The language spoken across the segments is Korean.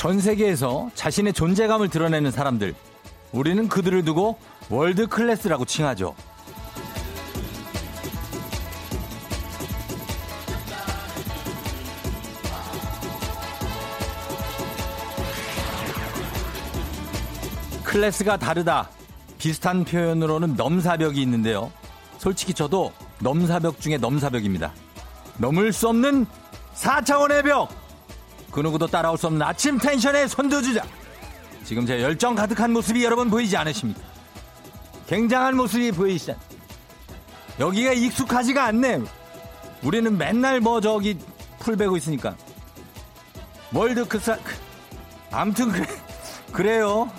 전 세계에서 자신의 존재감을 드러내는 사람들. 우리는 그들을 두고 world class라고 칭하죠. 클래스가 다르다. 비슷한 표현으로는 넘사벽이 있는데요. 솔직히 저도 넘사벽 중에 넘사벽입니다. 넘을 수 없는 4차원의 벽! 그 누구도 따라올 수 없는 아침 텐션의 선두주자. 지금 제 열정 가득한 모습이 여러분 보이지 않으십니까? 굉장한 모습이 보이시죠? 여기가 익숙하지가 않네. 우리는 맨날 뭐 저기 풀 베고 있으니까. world 크사, 암튼 그래, 그래요.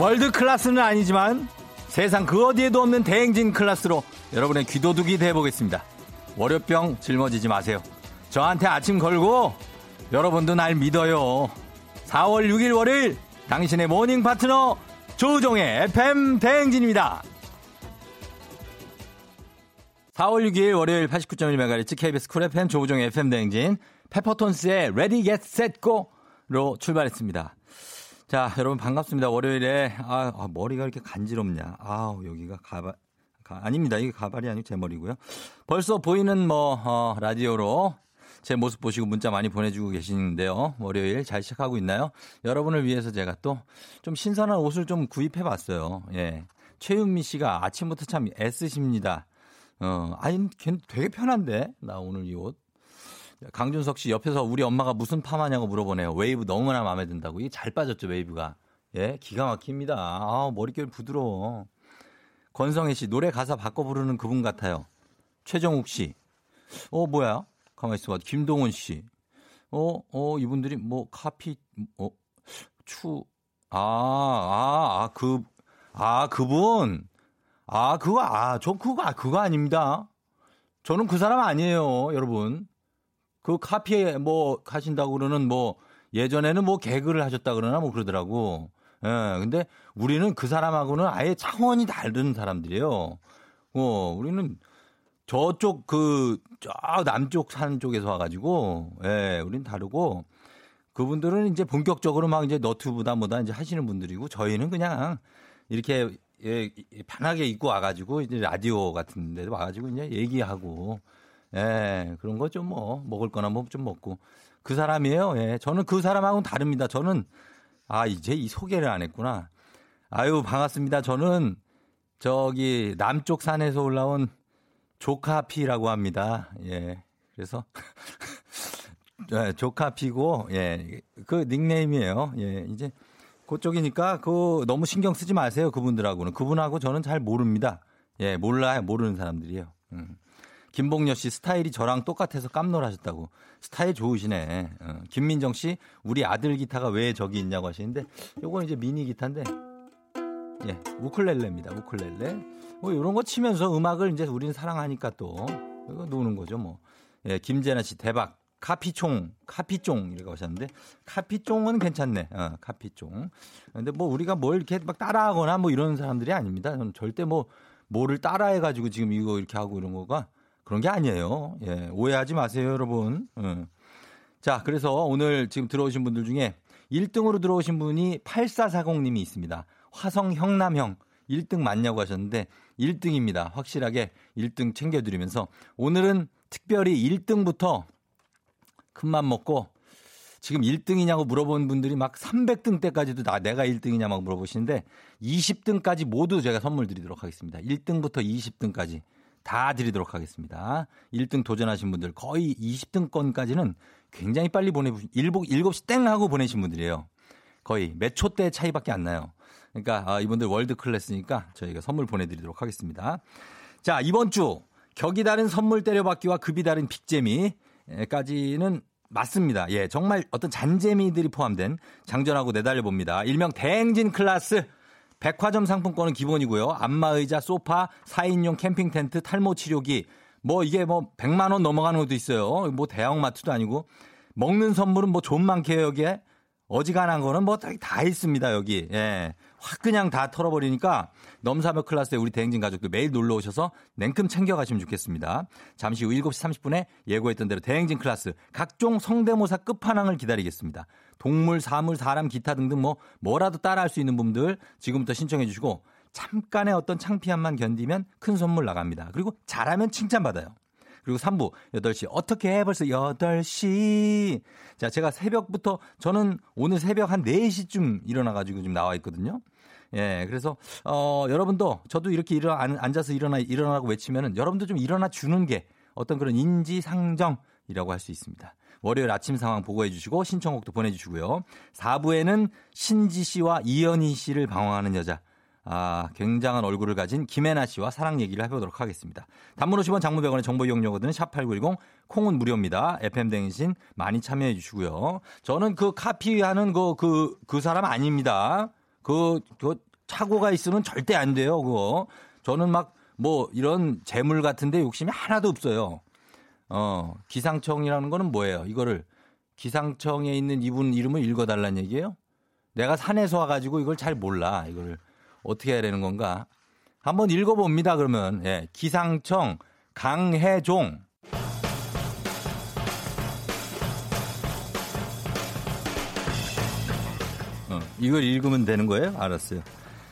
world class는 아니지만 세상 그 어디에도 없는 대행진 클래스로 여러분의 귀도둑이 돼보겠습니다. 월요병 짊어지지 마세요. 저한테 아침 걸고 여러분도 날 믿어요. 4월 6일 월요일 당신의 morning 파트너 조우종의 FM 대행진입니다. 4월 6일 월요일 89.1MHz KBS 쿨 FM 조우종의 FM 대행진 페퍼톤스의 Ready Get Set Go로 출발했습니다. 자, 여러분 반갑습니다. 월요일에 아, 아 머리가 이렇게 간지럽냐? 아, 여기가 가발 가, 아닙니다. 이게 가발이 아니고 제 머리고요. 벌써 보이는 뭐 어, 라디오로 제 모습 보시고 문자 많이 보내주고 계시는데요. 월요일 잘 시작하고 있나요? 여러분을 위해서 제가 또 좀 신선한 옷을 좀 구입해 봤어요. 예. 최윤미 씨가 아침부터 참 애쓰십니다. 어, 아니, 되게 편한데? 나 오늘 이 옷. 강준석 씨 옆에서 우리 엄마가 무슨 파마냐고 물어보네요. 웨이브 너무나 마음에 든다고. 이게 잘 빠졌죠, 웨이브가. 예, 기가 막힙니다. 아, 머릿결 부드러워. 권성혜 씨, 노래 가사 바꿔 부르는 그분 같아요. 최정욱 씨. 어, 뭐야? 가만히 있어봐. 김동훈 씨. 어, 어, 이분들이 뭐, 카피, 어, 추, 아, 아, 아, 그, 아, 그분. 아, 그거, 아, 저 그거, 아, 그거 아닙니다. 저는 그 사람 아니에요, 여러분. 그 카피에 뭐 하신다고 그러는 뭐 예전에는 뭐 개그를 하셨다 그러나 뭐 그러더라고. 예, 근데 우리는 그 사람하고는 아예 차원이 다른 사람들이에요. 어, 우리는 저쪽 그, 저 남쪽 산 쪽에서 와가지고, 예, 우린 다르고, 그분들은 이제 본격적으로 막 이제 너튜브다 뭐다 이제 하시는 분들이고, 저희는 그냥 이렇게 예, 편하게 입고 와가지고, 이제 라디오 같은 데도 와가지고 이제 얘기하고, 예, 그런 거 좀 뭐, 먹을 거나 뭐 좀 먹고. 그 사람이에요. 예, 저는 그 사람하고는 다릅니다. 저는, 아, 이제 이 소개를 안 했구나. 아유, 반갑습니다. 저는 저기 남쪽 산에서 올라온 조카피라고 합니다. 예. 그래서, 예, 조카피고, 예, 그 닉네임이에요. 예, 이제 그쪽이니까 그 너무 신경 쓰지 마세요. 그분들하고는. 그분하고 저는 잘 모릅니다. 예, 몰라요. 모르는 사람들이에요. 음. 김봉녀 씨 스타일이 저랑 똑같아서 깜놀하셨다고. 스타일 좋으시네. 어. 김민정 씨 우리 아들 기타가 왜 저기 있냐고 하시는데 요건 이제 미니 기타인데 예, 우클렐레입니다. 우클렐레. 뭐 이런 거 치면서 음악을 이제 우리는 사랑하니까 또 이거 노는 거죠, 뭐. 예, 김재나 씨 대박. 카피총, 카피종 이라고 하셨는데 카피종은 괜찮네. 어, 카피종. 근데 뭐 우리가 뭘 이렇게 막 따라하거나 뭐 이런 사람들이 아닙니다. 저는 절대 뭐 뭐를 따라해 가지고 지금 이거 이렇게 하고 이런 거가 그런 게 아니에요. 예, 오해하지 마세요, 여러분. 예. 자, 그래서 오늘 지금 들어오신 분들 중에 1등으로 들어오신 분이 8440님이 있습니다. 화성 형남형 1등 맞냐고 하셨는데 1등입니다. 확실하게 1등 챙겨드리면서 오늘은 특별히 1등부터 큰맘 먹고 지금 1등이냐고 물어본 분들이 막 300등 때까지도 나 내가 1등이냐 막 물어보시는데 20등까지 모두 제가 선물 드리도록 하겠습니다. 1등부터 20등까지 다 드리도록 하겠습니다. 1등 도전하신 분들 거의 20등권까지는 굉장히 빨리 보내 7, 7시 땡 하고 보내신 분들이에요. 거의 몇초대 차이밖에 안 나요. 그러니까 아, 이분들 월드 클래스니까 저희가 선물 보내드리도록 하겠습니다. 자, 이번 주 격이 다른 선물 때려받기와 급이 다른 빅재미까지는 맞습니다. 예, 정말 어떤 잔재미들이 포함된 장전하고 내달려 봅니다. 일명 대행진 클래스. 백화점 상품권은 기본이고요. 안마의자, 소파, 4인용 캠핑 텐트, 탈모 치료기. 뭐 이게 뭐 100만 원 넘어가는 것도 있어요. 뭐 대형마트도 아니고 먹는 선물은 뭐좀 많게요, 여기에. 어지간한 거는 뭐 다 있습니다, 여기. 예. 확 그냥 다 털어버리니까 넘사벽 클래스에 우리 대행진 가족들 매일 놀러 오셔서 냉큼 챙겨가시면 좋겠습니다. 잠시 후 7시 30분에 예고했던 대로 대행진 클래스 각종 성대모사 끝판왕을 기다리겠습니다. 동물, 사물, 사람, 기타 등등 뭐 뭐라도 따라할 수 있는 분들 지금부터 신청해 주시고 잠깐의 어떤 창피함만 견디면 큰 선물 나갑니다. 그리고 잘하면 칭찬받아요. 그리고 3부 8시 어떻게 해 벌써 8시 자 제가 새벽부터 저는 오늘 새벽 한 4시쯤 일어나 가지고 지금 나와 있거든요. 예, 그래서 어 여러분도 저도 이렇게 일어 앉아서 일어나 일어나라고 외치면은 여러분도 좀 일어나 주는 게 어떤 그런 인지상정 이라고 할 수 있습니다. 월요일 아침 상황 보고해 주시고 신청곡도 보내주시고요. 4부에는 신지 씨와 이연희 씨를 방황하는 여자 아, 굉장한 얼굴을 가진 김혜나 씨와 사랑 얘기를 해보도록 하겠습니다. 단문 50원 장무병원의 정보 이용료거든 샵8910 콩은 무료입니다. FM 댕신 많이 참여해 주시고요. 저는 그 카피하는 그, 그, 그 사람 아닙니다. 그, 그 착오가 있으면 절대 안 돼요. 그거. 저는 막 뭐 이런 재물 같은데 욕심이 하나도 없어요. 어, 기상청이라는 거는 뭐예요? 이거를 기상청에 있는 이분 이름을 읽어달라는 얘기예요? 내가 산에서 와가지고 이걸 잘 몰라. 이거를. 어떻게 해야 되는 건가? 한번 읽어봅니다, 그러면. 예. 기상청 강혜종. 어, 이걸 읽으면 되는 거예요? 알았어요.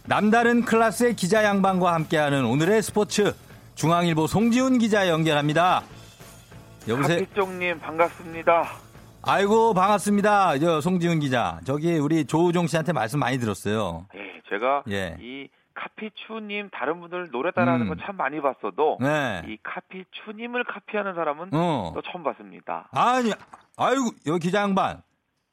남다른 클래스의 기자 양반과 함께하는 오늘의 스포츠 중앙일보 송지훈 기자 연결합니다. 여보세요. 박희종님 반갑습니다. 아이고 반갑습니다. 저 송지훈 기자. 저기 우리 조우종 씨한테 말씀 많이 들었어요. 예. 제가 예. 이 카피추님 다른 분들 노래 따라하는 음. 건참 많이 봤어도 네. 이 카피추님을 카피하는 사람은 어. 또 처음 봤습니다. 아니, 아이고 여기 기자 양반.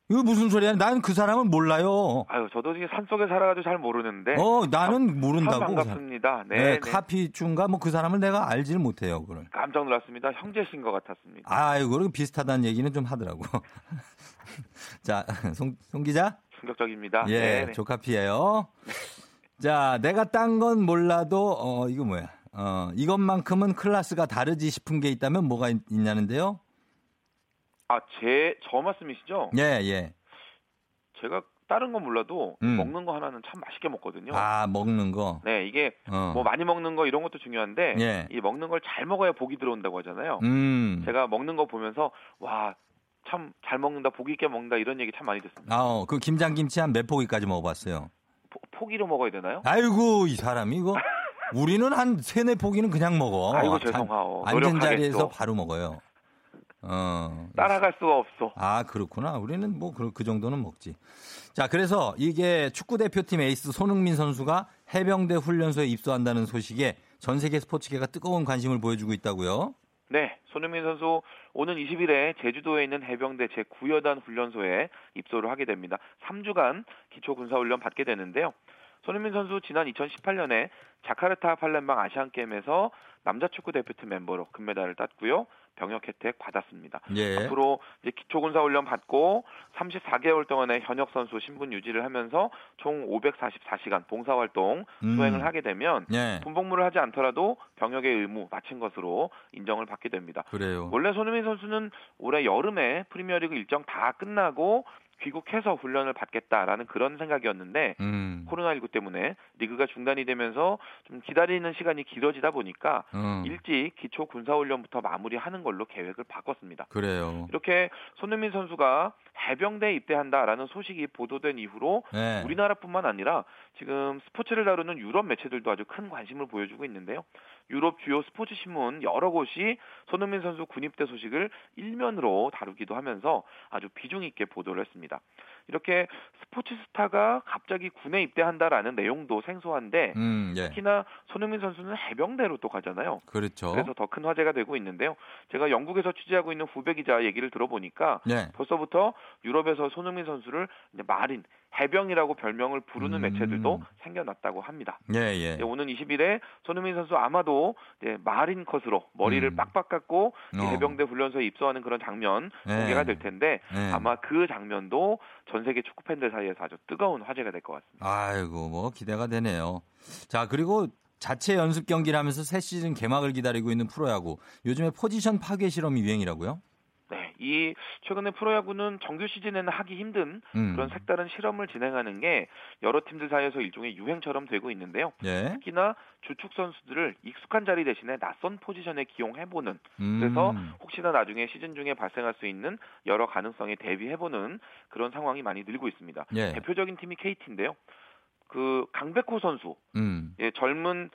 이거 무슨 소리야? 나는 그 사람은 몰라요. 아유, 저도 이게 산 속에 살아가지고 잘 모르는데. 어, 나는 아, 모른다고. 반갑습니다. 네. 네, 네. 카피춘가 뭐 그 사람을 내가 알지를 못해요, 그걸. 깜짝 놀랐습니다. 형제신 것 같았습니다. 아유, 그리고 비슷하다는 얘기는 좀 하더라고. 자, 송, 송 기자? 충격적입니다. 예, 네네. 조카피예요. 자, 내가 딴 건 몰라도 어 이거 뭐야? 어 이것만큼은 클래스가 다르지 싶은 게 있다면 뭐가 있, 있냐는데요? 아, 제 저 말씀이시죠? 예, 예. 제가 다른 건 몰라도 음. 먹는 거 하나는 참 맛있게 먹거든요. 아, 먹는 거. 네, 이게 어. 뭐 많이 먹는 거 이런 것도 중요한데 예. 이 먹는 걸 잘 먹어야 복이 들어온다고 하잖아요. 음. 제가 먹는 거 보면서 와, 참 잘 먹는다, 보기 있게 먹는다 이런 얘기 참 많이 듣습니다. 아, 어, 그 김장김치 한 몇 포기까지 먹어봤어요? 포, 포기로 먹어야 되나요? 아이고 이 사람이 이거 우리는 한 세네 포기는 그냥 먹어. 아이고 죄송하오. 앉은 자리에서 바로 먹어요. 어. 따라갈 수가 없어. 아, 그렇구나. 우리는 뭐, 그, 그 정도는 먹지. 자, 그래서 이게 축구 대표팀 에이스 손흥민 선수가 해병대 훈련소에 입소한다는 소식에 전 세계 스포츠계가 뜨거운 관심을 보여주고 있다고요? 네, 손흥민 선수 오는 20일에 제주도에 있는 해병대 제9여단 훈련소에 입소를 하게 됩니다. 3주간 기초 군사훈련 받게 되는데요. 손흥민 선수 지난 2018년에 자카르타 팔렘방 아시안게임에서 남자 축구 대표팀 멤버로 금메달을 땄고요. 병역 혜택 받았습니다. 예. 앞으로 이제 기초군사 훈련 받고 34개월 동안의 현역 선수 신분 유지를 하면서 총 544시간 봉사 활동 음. 수행을 하게 되면 예. 군복무를 하지 않더라도 병역의 의무 마친 것으로 인정을 받게 됩니다. 그래요. 원래 손흥민 선수는 올해 여름에 프리미어리그 일정 다 끝나고 귀국해서 훈련을 받겠다라는 그런 생각이었는데 음. 코로나19 때문에 리그가 중단이 되면서 좀 기다리는 시간이 길어지다 보니까 음. 일찍 기초 군사 훈련부터 마무리하는 걸로 계획을 바꿨습니다. 그래요. 이렇게 손흥민 선수가 해병대에 입대한다라는 소식이 보도된 이후로 네. 우리나라뿐만 아니라 지금 스포츠를 다루는 유럽 매체들도 아주 큰 관심을 보여주고 있는데요. 유럽 주요 스포츠 신문 여러 곳이 손흥민 선수 군입대 소식을 일면으로 다루기도 하면서 아주 비중 있게 보도를 했습니다. 이렇게 스포츠 스타가 갑자기 군에 입대한다라는 내용도 생소한데 음, 예. 특히나 손흥민 선수는 해병대로 또 가잖아요. 그렇죠. 그래서 더 큰 화제가 되고 있는데요. 제가 영국에서 취재하고 있는 후배 기자 얘기를 들어보니까 예. 벌써부터 유럽에서 손흥민 선수를 이제 마린 해병이라고 별명을 부르는 음. 매체들도 생겨났다고 합니다. 예, 예. 네, 오는 20일에 손흥민 선수 아마도 마린 컷으로 머리를 음. 빡빡 깎고 이 어. 해병대 훈련소에 입소하는 그런 장면 예. 공개가 될 텐데 예. 아마 그 장면도 전 세계 축구 팬들 사이에서 아주 뜨거운 화제가 될 것 같습니다. 아이고 뭐 기대가 되네요. 자 그리고 자체 연습 경기를 하면서 새 시즌 개막을 기다리고 있는 프로야구. 요즘에 포지션 파괴 실험이 유행이라고요? 네, 이 최근에 프로야구는 정규 시즌에는 하기 힘든 음. 그런 색다른 실험을 진행하는 게 여러 팀들 사이에서 일종의 유행처럼 되고 있는데요. 예. 특히나 주축 선수들을 익숙한 자리 대신에 낯선 포지션에 기용해보는 음. 그래서 혹시나 나중에 시즌 중에 발생할 수 있는 여러 가능성에 대비해보는 그런 상황이 많이 늘고 있습니다. 예. 대표적인 팀이 KT인데요. 그 강백호 선수, 음. 예, 젊은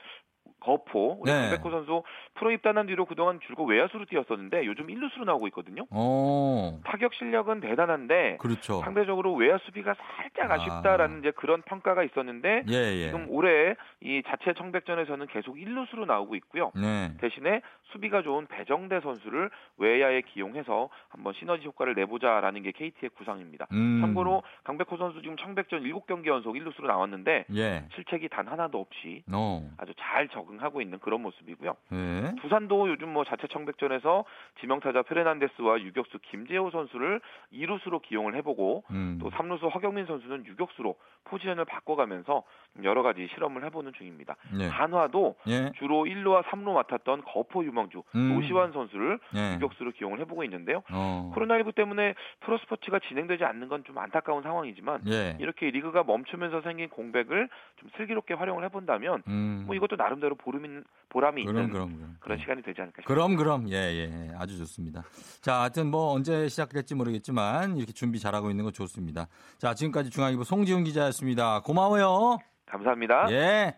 거포 우리 네. 강백호 선수 프로 입단한 뒤로 그동안 줄곧 외야수로 뛰었었는데 요즘 1루수로 나오고 있거든요. 어. 타격 실력은 대단한데 그렇죠. 상대적으로 외야 수비가 살짝 아쉽다라는 이제 그런 평가가 있었는데 예, 예. 지금 올해 이 자체 청백전에서는 계속 1루수로 나오고 있고요. 네. 대신에 수비가 좋은 배정대 선수를 외야에 기용해서 한번 시너지 효과를 내보자라는 게 KT의 구상입니다. 음. 참고로 강백호 선수 지금 청백전 7경기 연속 1루수로 나왔는데 예. 실책이 단 하나도 없이 어. 아주 잘 적응하고 있는 그런 모습이고요. 예. 두산도 요즘 뭐 자체 청백전에서 지명타자 페르난데스와 유격수 김재호 선수를 2루수로 기용을 해보고 음. 또 3루수 허경민 선수는 유격수로 포지션을 바꿔가면서 여러 가지 실험을 해보는 중입니다. 예. 한화도 예. 주로 1루와 3루 맡았던 거포 유망주 음. 노시환 선수를 예. 유격수로 기용을 해보고 있는데요. 어. 코로나19 때문에 프로스포츠가 진행되지 않는 건 좀 안타까운 상황이지만 예. 이렇게 리그가 멈추면서 생긴 공백을 좀 슬기롭게 활용을 해본다면 음. 뭐 이것도 나름대로 있는 보람이 그럼 있는 그럼 그럼. 그런 예. 시간이 되지 않을까 싶습니다. 그럼 그럼 예, 예 아주 좋습니다. 자, 하여튼 뭐 언제 시작될지 모르겠지만 이렇게 준비 잘하고 있는 거 좋습니다. 자, 지금까지 중앙일보 송지훈 기자였습니다. 고마워요. 감사합니다. 예.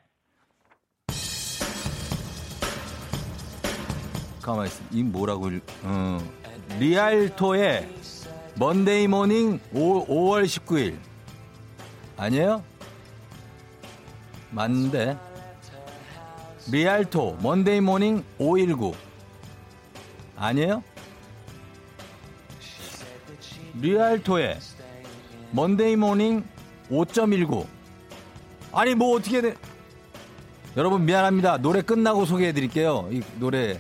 가만히 있어. 이 뭐라고 읽- 어. 리알토의 Monday Morning 5, 5월 19일 아니에요? 맞는데 리알토 Monday Morning 519 아니에요? 리알토의 Monday Morning 5.19 아니 뭐 어떻게 돼? 여러분 미안합니다. 노래 끝나고 소개해 드릴게요. 이 노래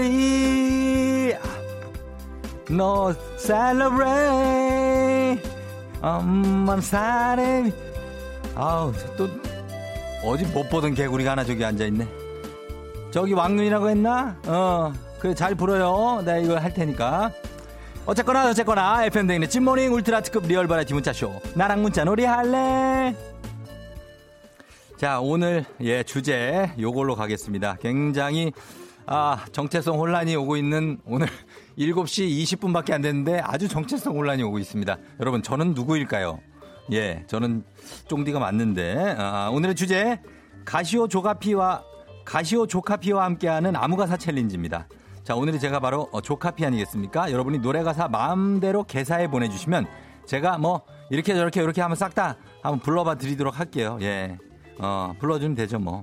Memory No celebrate. 엄만 사람 아우 또 어디 못 보던 개구리가 하나 저기 앉아있네. 저기 왕눈이라고 했나? 어 그래 잘 불어요. 내가 이거 할 테니까. 어쨌거나 어쨌거나 FM대인의 찐모닝 울트라 특급 리얼 바라티 문자쇼. 나랑 문자 놀이 할래? 자, 오늘 예, 주제 요걸로 가겠습니다. 굉장히 아, 정체성 혼란이 오고 있는 오늘 7시 20분밖에 안 됐는데 아주 정체성 혼란이 오고 있습니다. 여러분, 저는 누구일까요? 예, 저는 쫑디가 맞는데 아, 오늘의 주제 가시오 조카피와 가시오 조카피와 함께하는 아무가사 챌린지입니다. 자, 오늘이 제가 바로 어, 조카피 아니겠습니까? 여러분이 노래 가사 마음대로 개사해 보내주시면 제가 뭐 이렇게 저렇게 이렇게 하면 싹 다 한번 불러봐 드리도록 할게요. 예. 어, 불러주면 되죠, 뭐.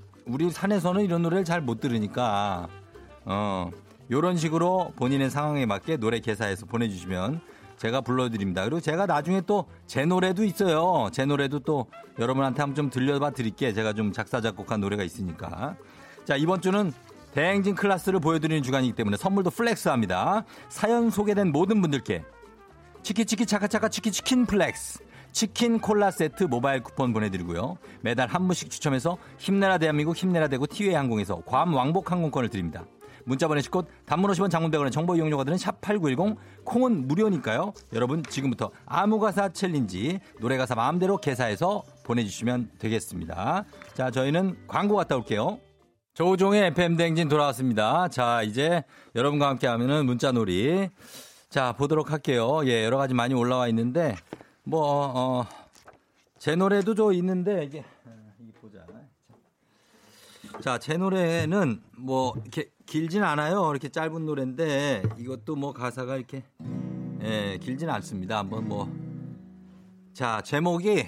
우리 산에서는 이런 노래를 잘 못 들으니까 어 요런 식으로 본인의 상황에 맞게 노래 개사해서 보내주시면 제가 불러드립니다. 그리고 제가 나중에 또 제 노래도 있어요. 제 노래도 또 여러분한테 한번 좀 들려봐 드릴게. 제가 좀 작사 작곡한 노래가 있으니까. 자 이번 주는 대행진 클래스를 보여드리는 주간이기 때문에 선물도 flex 합니다. 사연 소개된 모든 분들께 치키치키 차카차카 치키치킨 flex 치킨 콜라 세트 모바일 쿠폰 보내드리고요. 매달 한 분씩 추첨해서 힘내라 대한민국 힘내라 대구 티웨이 항공에서 괌 왕복 항공권을 드립니다. 문자 보내실 곳 단문 50원 장문 100원의 정보 이용료가 드는 샵8910 콩은 무료니까요. 여러분 지금부터 아무 가사 challenge 노래 가사 마음대로 개사해서 보내주시면 되겠습니다. 자 저희는 광고 갔다 올게요. 조우종의 FM 대행진 돌아왔습니다. 자 이제 여러분과 함께 하면은 문자 놀이 자 보도록 할게요. 예 여러 가지 많이 올라와 있는데 뭐 어, 제 노래도 좀 있는데 이게 아, 이게 보자. 자, 제 노래는 뭐 이렇게 길진 않아요. 이렇게 짧은 노래인데 이것도 뭐 가사가 이렇게 예, 길진 않습니다. 한번 뭐 자, 제목이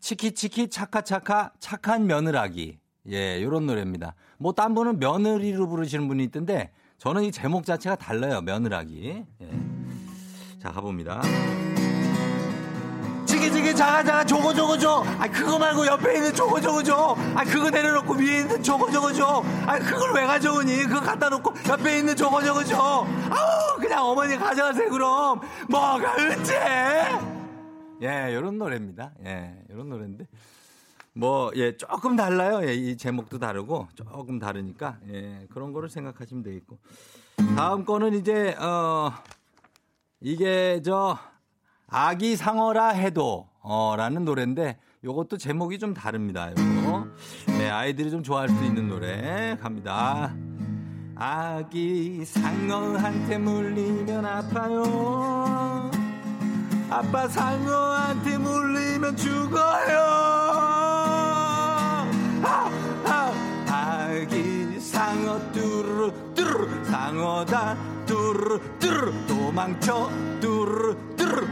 치키치키 차카차카 착한 며느라기. 예, 요런 노래입니다. 뭐 딴 분은 며느리로 부르시는 분이 있던데 저는 이 제목 자체가 달라요. 며느라기. 예. 자, 가봅니다. 지기 지기 자가 자가 저거 저거 줘. 아 그거 말고 옆에 있는 저거 저거 줘. 아 그거 내려놓고 위에 있는 저거 저거 줘. 아 그걸 왜 가져오니? 그거 갖다 놓고 옆에 있는 저거 저거 줘. 아우 그냥 어머니 가져가세요 그럼. 뭐가 은재? 예, 요런 노래입니다. 예, 요런 노래인데. 뭐, 예, 조금 달라요. 예, 이 제목도 다르고, 조금 다르니까, 예, 그런 거를 생각하시면 되겠고. 다음 거는 이제, 어, 이게 저, 아기 상어라 해도 어라는 노래인데 요것도 제목이 좀 다릅니다. 요거. 네, 아이들이 좀 좋아할 수 있는 노래 갑니다. 아기 상어한테 물리면 아파요. 아빠 상어한테 물리면 죽어요. 아, 아, 아기 상어 뚜루루 상어다 뚜루루 도망쳐 뚜루루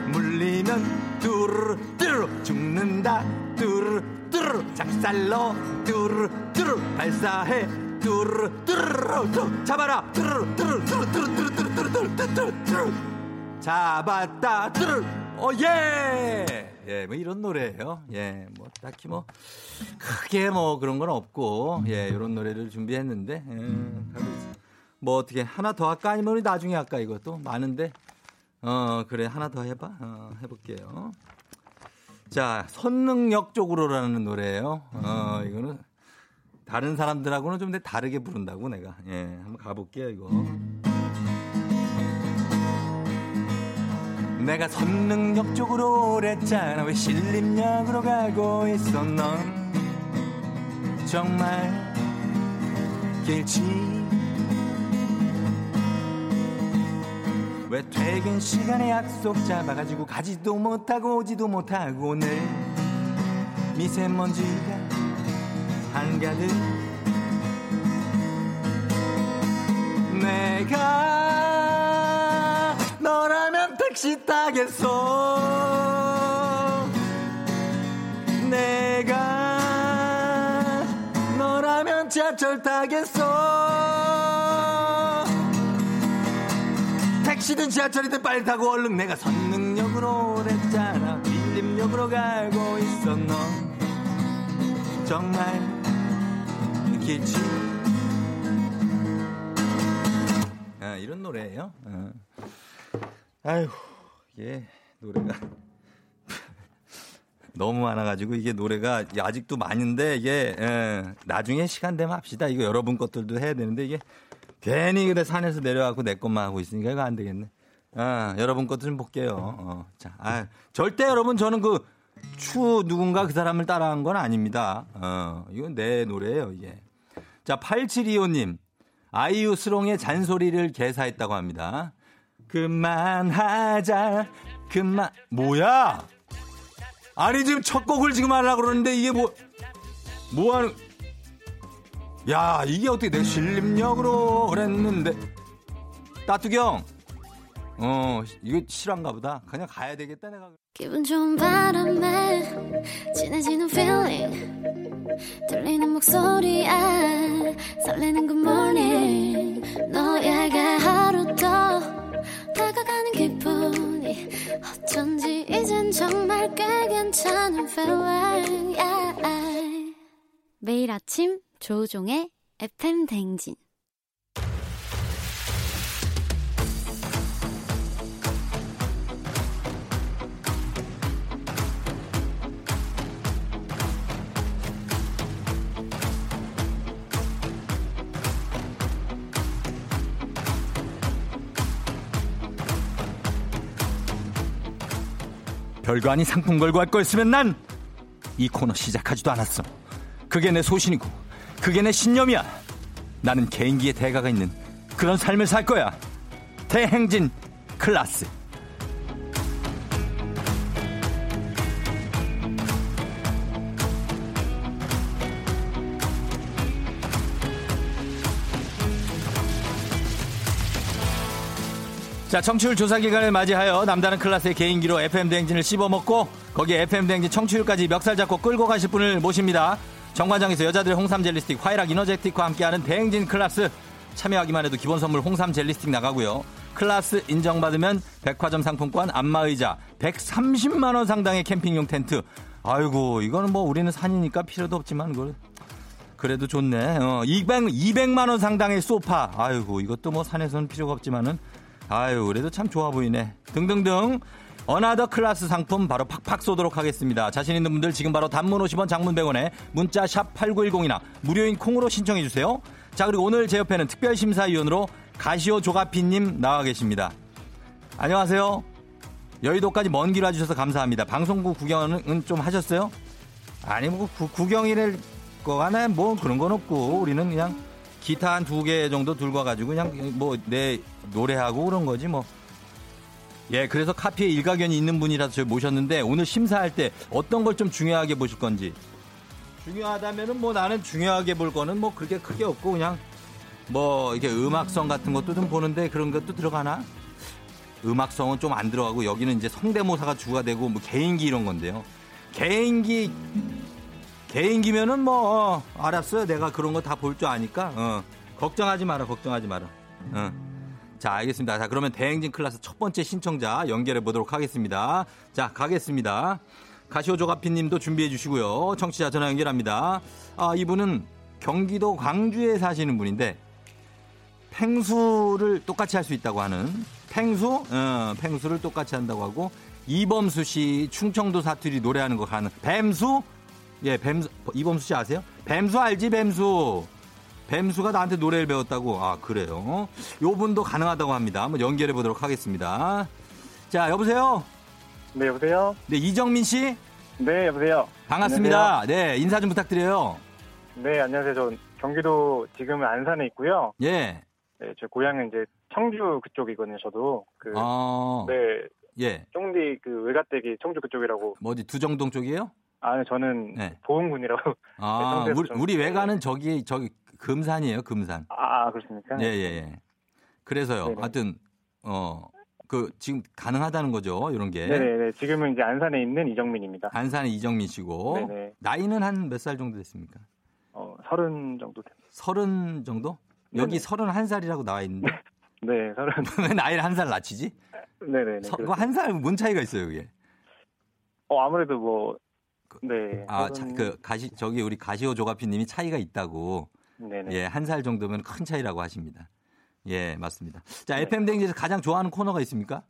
물리면 뚜루루 죽는다 뚜루루 작살로 뚜루루 발사해 뚜루루 뚜루루 뚜 잡아라 뚜루루 뚜루루 뚜루루 뚜루루 잡았다 뚜루루 오예 예, 뭐 이런 노래예요. 예, 뭐 딱히 뭐 크게 뭐 그런 건 없고 예, 이런 노래를 준비했는데 예, 뭐 어떻게 하나 더 할까? 아니면 우리 나중에 할까? 이것도 많은데. 어 그래. 하나 더 해봐. 어, 해볼게요. 자 선능력 쪽으로라는 노래예요. 어 이거는 다른 사람들하고는 좀 다르게 부른다고 내가. 예 한번 가볼게요 이거. 내가 선능력 쪽으로 오랬잖아. 왜 신림역으로 가고 있어 넌? 정말 길지 왜 퇴근 시간에 약속 잡아가지고 가지도 못하고 오지도 못하고 오늘? 미세먼지가 한가득 내가 너라면 택시 타겠어 내가 너라면 지하철 타겠어 택시든 지하철이든 빨리 타고 얼른 내가 선능력으로 오랬잖아. 밀림역으로 가고 있어 너 정말 길지? 아, 이런 노래예요? 어. 아휴 예 노래가. 너무 많아가지고 이게 노래가 아직도 많은데 이게 예, 나중에 시간 되면 합시다. 이거 여러분 것들도 해야 되는데 이게 괜히 근데 산에서 내려가고 내 것만 하고 있으니까 이거 안 되겠네. 아, 여러분 것도 좀 볼게요. 어, 자, 아, 절대 여러분 저는 그 추 누군가 그 사람을 따라한 건 아닙니다. 어, 이건 내 노래예요, 이게. 자, 8725님. 아이유 스롱의 잔소리를 개사했다고 합니다. 그만하자. 그만. 뭐야? 아니, 지금 첫 곡을 지금 하려고 그러는데 이게 뭐, 뭐 하는. 야, 이게 어떻게 내 신림역으로 그랬는데. 따뚜경. 어, 이거 실한가 보다. 그냥 가야 되겠다, 내가. 기분 좋은 바람에 진해지는 feeling 들리는 목소리에 설레는 good morning 너에게 하루 더 다가가는 기분이 어쩐지 이젠 정말 꽤 괜찮은 feeling yeah. 매일 아침 조우종의 FM 댕진 별거 아닌 상품 걸고 할거 있으면 난 이 코너 시작하지도 않았어. 그게 내 소신이고 그게 내 신념이야. 나는 개인기의 대가가 있는 그런 삶을 살 거야. 대행진 클라스. 자, 청취율 조사 기간을 맞이하여 남다른 class의 개인기로 FM 대행진을 씹어먹고 거기에 FM 대행진 청취율까지 멱살 잡고 끌고 가실 분을 모십니다. 정관장에서 여자들의 홍삼 젤리 스틱, 화이락 이너제틱과 함께하는 대행진 클라스 참여하기만 해도 기본 선물 홍삼 젤리 스틱 나가고요. 클라스 인정받으면 백화점 상품권 안마의자 130만 원 상당의 캠핑용 텐트. 아이고 이거는 뭐 우리는 산이니까 필요도 없지만 그걸 그래도 좋네. 어, 200, 200만 원 상당의 소파. 아이고 이것도 뭐 산에서는 필요가 없지만은 아유 그래도 참 좋아 보이네. 등등등. another class 상품 바로 팍팍 쏘도록 하겠습니다. 자신 있는 분들 지금 바로 단문 50원 장문 100원에 문자 샵 8910이나 무료인 콩으로 신청해 주세요. 자 그리고 오늘 제 옆에는 특별심사위원으로 가시오 조가피님 나와 계십니다. 안녕하세요. 여의도까지 먼 길 와주셔서 감사합니다. 방송국 구경은 좀 하셨어요? 아니 뭐 구, 구경이랄 거가네 뭐 그런 건 없고 우리는 그냥 기타 한 두 개 정도 들고 와가지고 그냥 뭐 내 노래하고 그런 거지 뭐. 예, 그래서 카피에 일가견이 있는 분이라서 저희 모셨는데 오늘 심사할 때 어떤 걸 좀 중요하게 보실 건지. 중요하다면은 뭐 나는 중요하게 볼 거는 뭐 그렇게 크게 없고 그냥 뭐 이게 음악성 같은 것도 좀 보는데 그런 것도 들어가나? 음악성은 좀 안 들어가고 여기는 이제 성대모사가 주가 되고 뭐 개인기 이런 건데요. 개인기 개인기면은 뭐 어, 알았어요. 내가 그런 거 다 볼 줄 아니까 어, 걱정하지 마라. 걱정하지 마라. 어. 자, 알겠습니다. 자, 그러면 대행진 클래스 첫 번째 신청자 연결해 보도록 하겠습니다. 자, 가겠습니다. 가시오 조가피님도 준비해 주시고요. 청취자 전화 연결합니다. 아, 이분은 경기도 광주에 사시는 분인데 팽수를 똑같이 할 수 있다고 하는 팽수, 어, 팽수를 똑같이 한다고 하고 이범수 씨 충청도 사투리 노래하는 거 가는 뱀수, 예, 뱀수 이범수 씨 아세요? 뱀수 알지 뱀수. 뱀수가 나한테 노래를 배웠다고. 아 그래요. 요 분도 가능하다고 합니다. 한번 연결해 보도록 하겠습니다. 자 여보세요. 네, 여보세요? 네 이정민 씨 네, 여보세요? 반갑습니다. 네 인사 좀 부탁드려요. 네, 안녕하세요. 저 경기도 지금은 안산에 있고요. 예. 네, 제 고향은 이제 청주 그쪽이거든요, 저도. 그, 어. 네, 예. 쫑디 그 외가댁이 청주 그쪽이라고. 뭐 어디 두정동 쪽이에요? 아, 저는 네. 보은군이라고. 아 청주에서 우리, 좀- 우리 외가는 저기 저기 금산이에요 금산. 아, 그렇습니까? 예, 예, 예. 그래서요. 네네. 하여튼, 어, 그, 지금 가능하다는 거죠. 이런 게. 네네, 지금은 이제 안산에 있는 이정민입니다. 안산의 이정민 씨고. 네네. 나이는 한 몇 살 정도 됐습니까? 어, 서른 정도 됩니다. 서른 정도? 여기 네네. 서른 한 살이라고 나와 있는데. 네, 서른. 왜 나이를 한 살 낮추지? 네네네. 서- 그거 그렇습니다. 한 살, 뭔 차이가 있어요, 그게? 어, 아무래도 뭐, 네. 아, 서른- 차- 그, 가시, 저기 우리 가시오 조가피 님이 차이가 있다고. 네네. 예, 한 살 정도면 큰 차이라고 하십니다. 예, 맞습니다. 자, 네. FM댕지에서 가장 좋아하는 코너가 있습니까?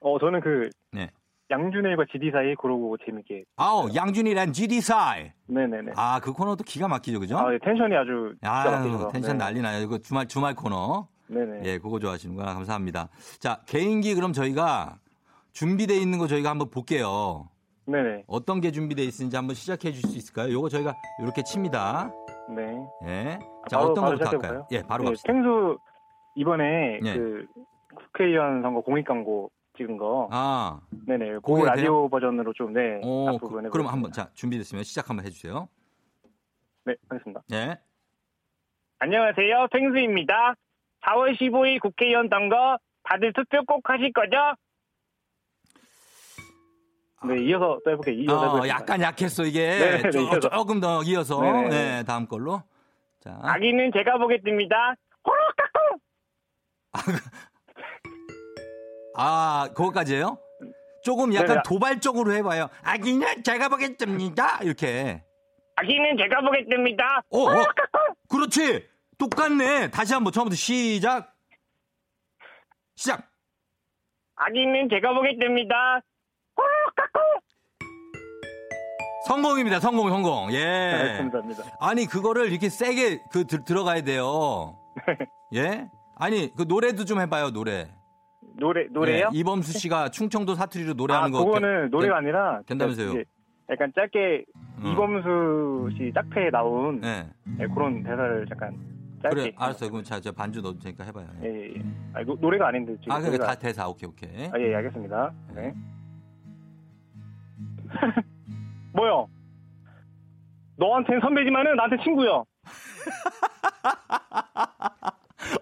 어, 저는 그, 네. 양준일과 지디 사이 그러고 재밌게. 아우, 양준이란 GD사이. 네네네. 아, 그 코너도 기가 막히죠, 그죠? 아, 예, 텐션이 아주 막히셔서. 텐션 네. 난리 나요. 이거 주말, 주말 코너. 네네. 예, 그거 좋아하시는구나. 감사합니다. 자, 개인기 그럼 저희가 준비되어 있는 거 저희가 한번 볼게요. 네네. 어떤 게 준비되어 있는지 한번 시작해 줄 수 있을까요? 요거 저희가 이렇게 칩니다. 네. 예. 자, 바로- 어떤 바로 거부터 시작해볼까요? 할까요? 예, 바로 네, 갑시다. 펭수 이번에 예. 그 국회의원 선거 공익 광고 찍은 거. 아, 네네. 그 라디오 버전으로 좀 네. 오, 앞부분 그. 그럼 한번, 자, 준비됐으면 시작 한번 해 주세요. 네, 하겠습니다. 예. 안녕하세요. 펭수입니다. 4월 15일 국회의원 선거 다들 투표 꼭 하실 거죠? 네, 이어서 또 해볼게요. 이어서 어. 약간 약했어, 이게. 네, 네, 조, 이어서. 조금 더 이어서. 네, 네, 네, 네. 다음 걸로. 자. 아기는 제가 보겠습니다. 호로까꿍! 아, 그거까지예요? 조금 약간. 도발적으로 해봐요. 아기는 제가 보겠습니다. 이렇게. 아기는 제가 보겠습니다. 어, 어. 그렇지. 똑같네. 다시 한번 처음부터 시작. 시작. 아기는 제가 보겠습니다. 성공입니다. 성공, 성공. 네, 예. 감사합니다. 아니 그거를 이렇게 세게 그 들, 들어가야 돼요. 예? 아니 그 노래도 좀 해봐요 노래. 노래 노래요? 네, 이범수 씨가 충청도 사투리로 노래하는 아, 거. 그거는 되- 노래가 되- 아니라 된다면서요? 이제 약간 짧게 어. 이범수 씨 짝패에 나온 네. 네, 그런 대사를 잠깐 짧게. 그래, 알았어요. 그럼 자, 저 반주 넣을 테니까 해봐요. 예. 예, 예. 아, 노, 노래가 아닌데 지금. 아, 그게 노래가- 다 대사. 오케이, 오케이. 아, 예, 예, 알겠습니다. 네. 뭐요? 너한텐 선배지만은 나한테 친구요.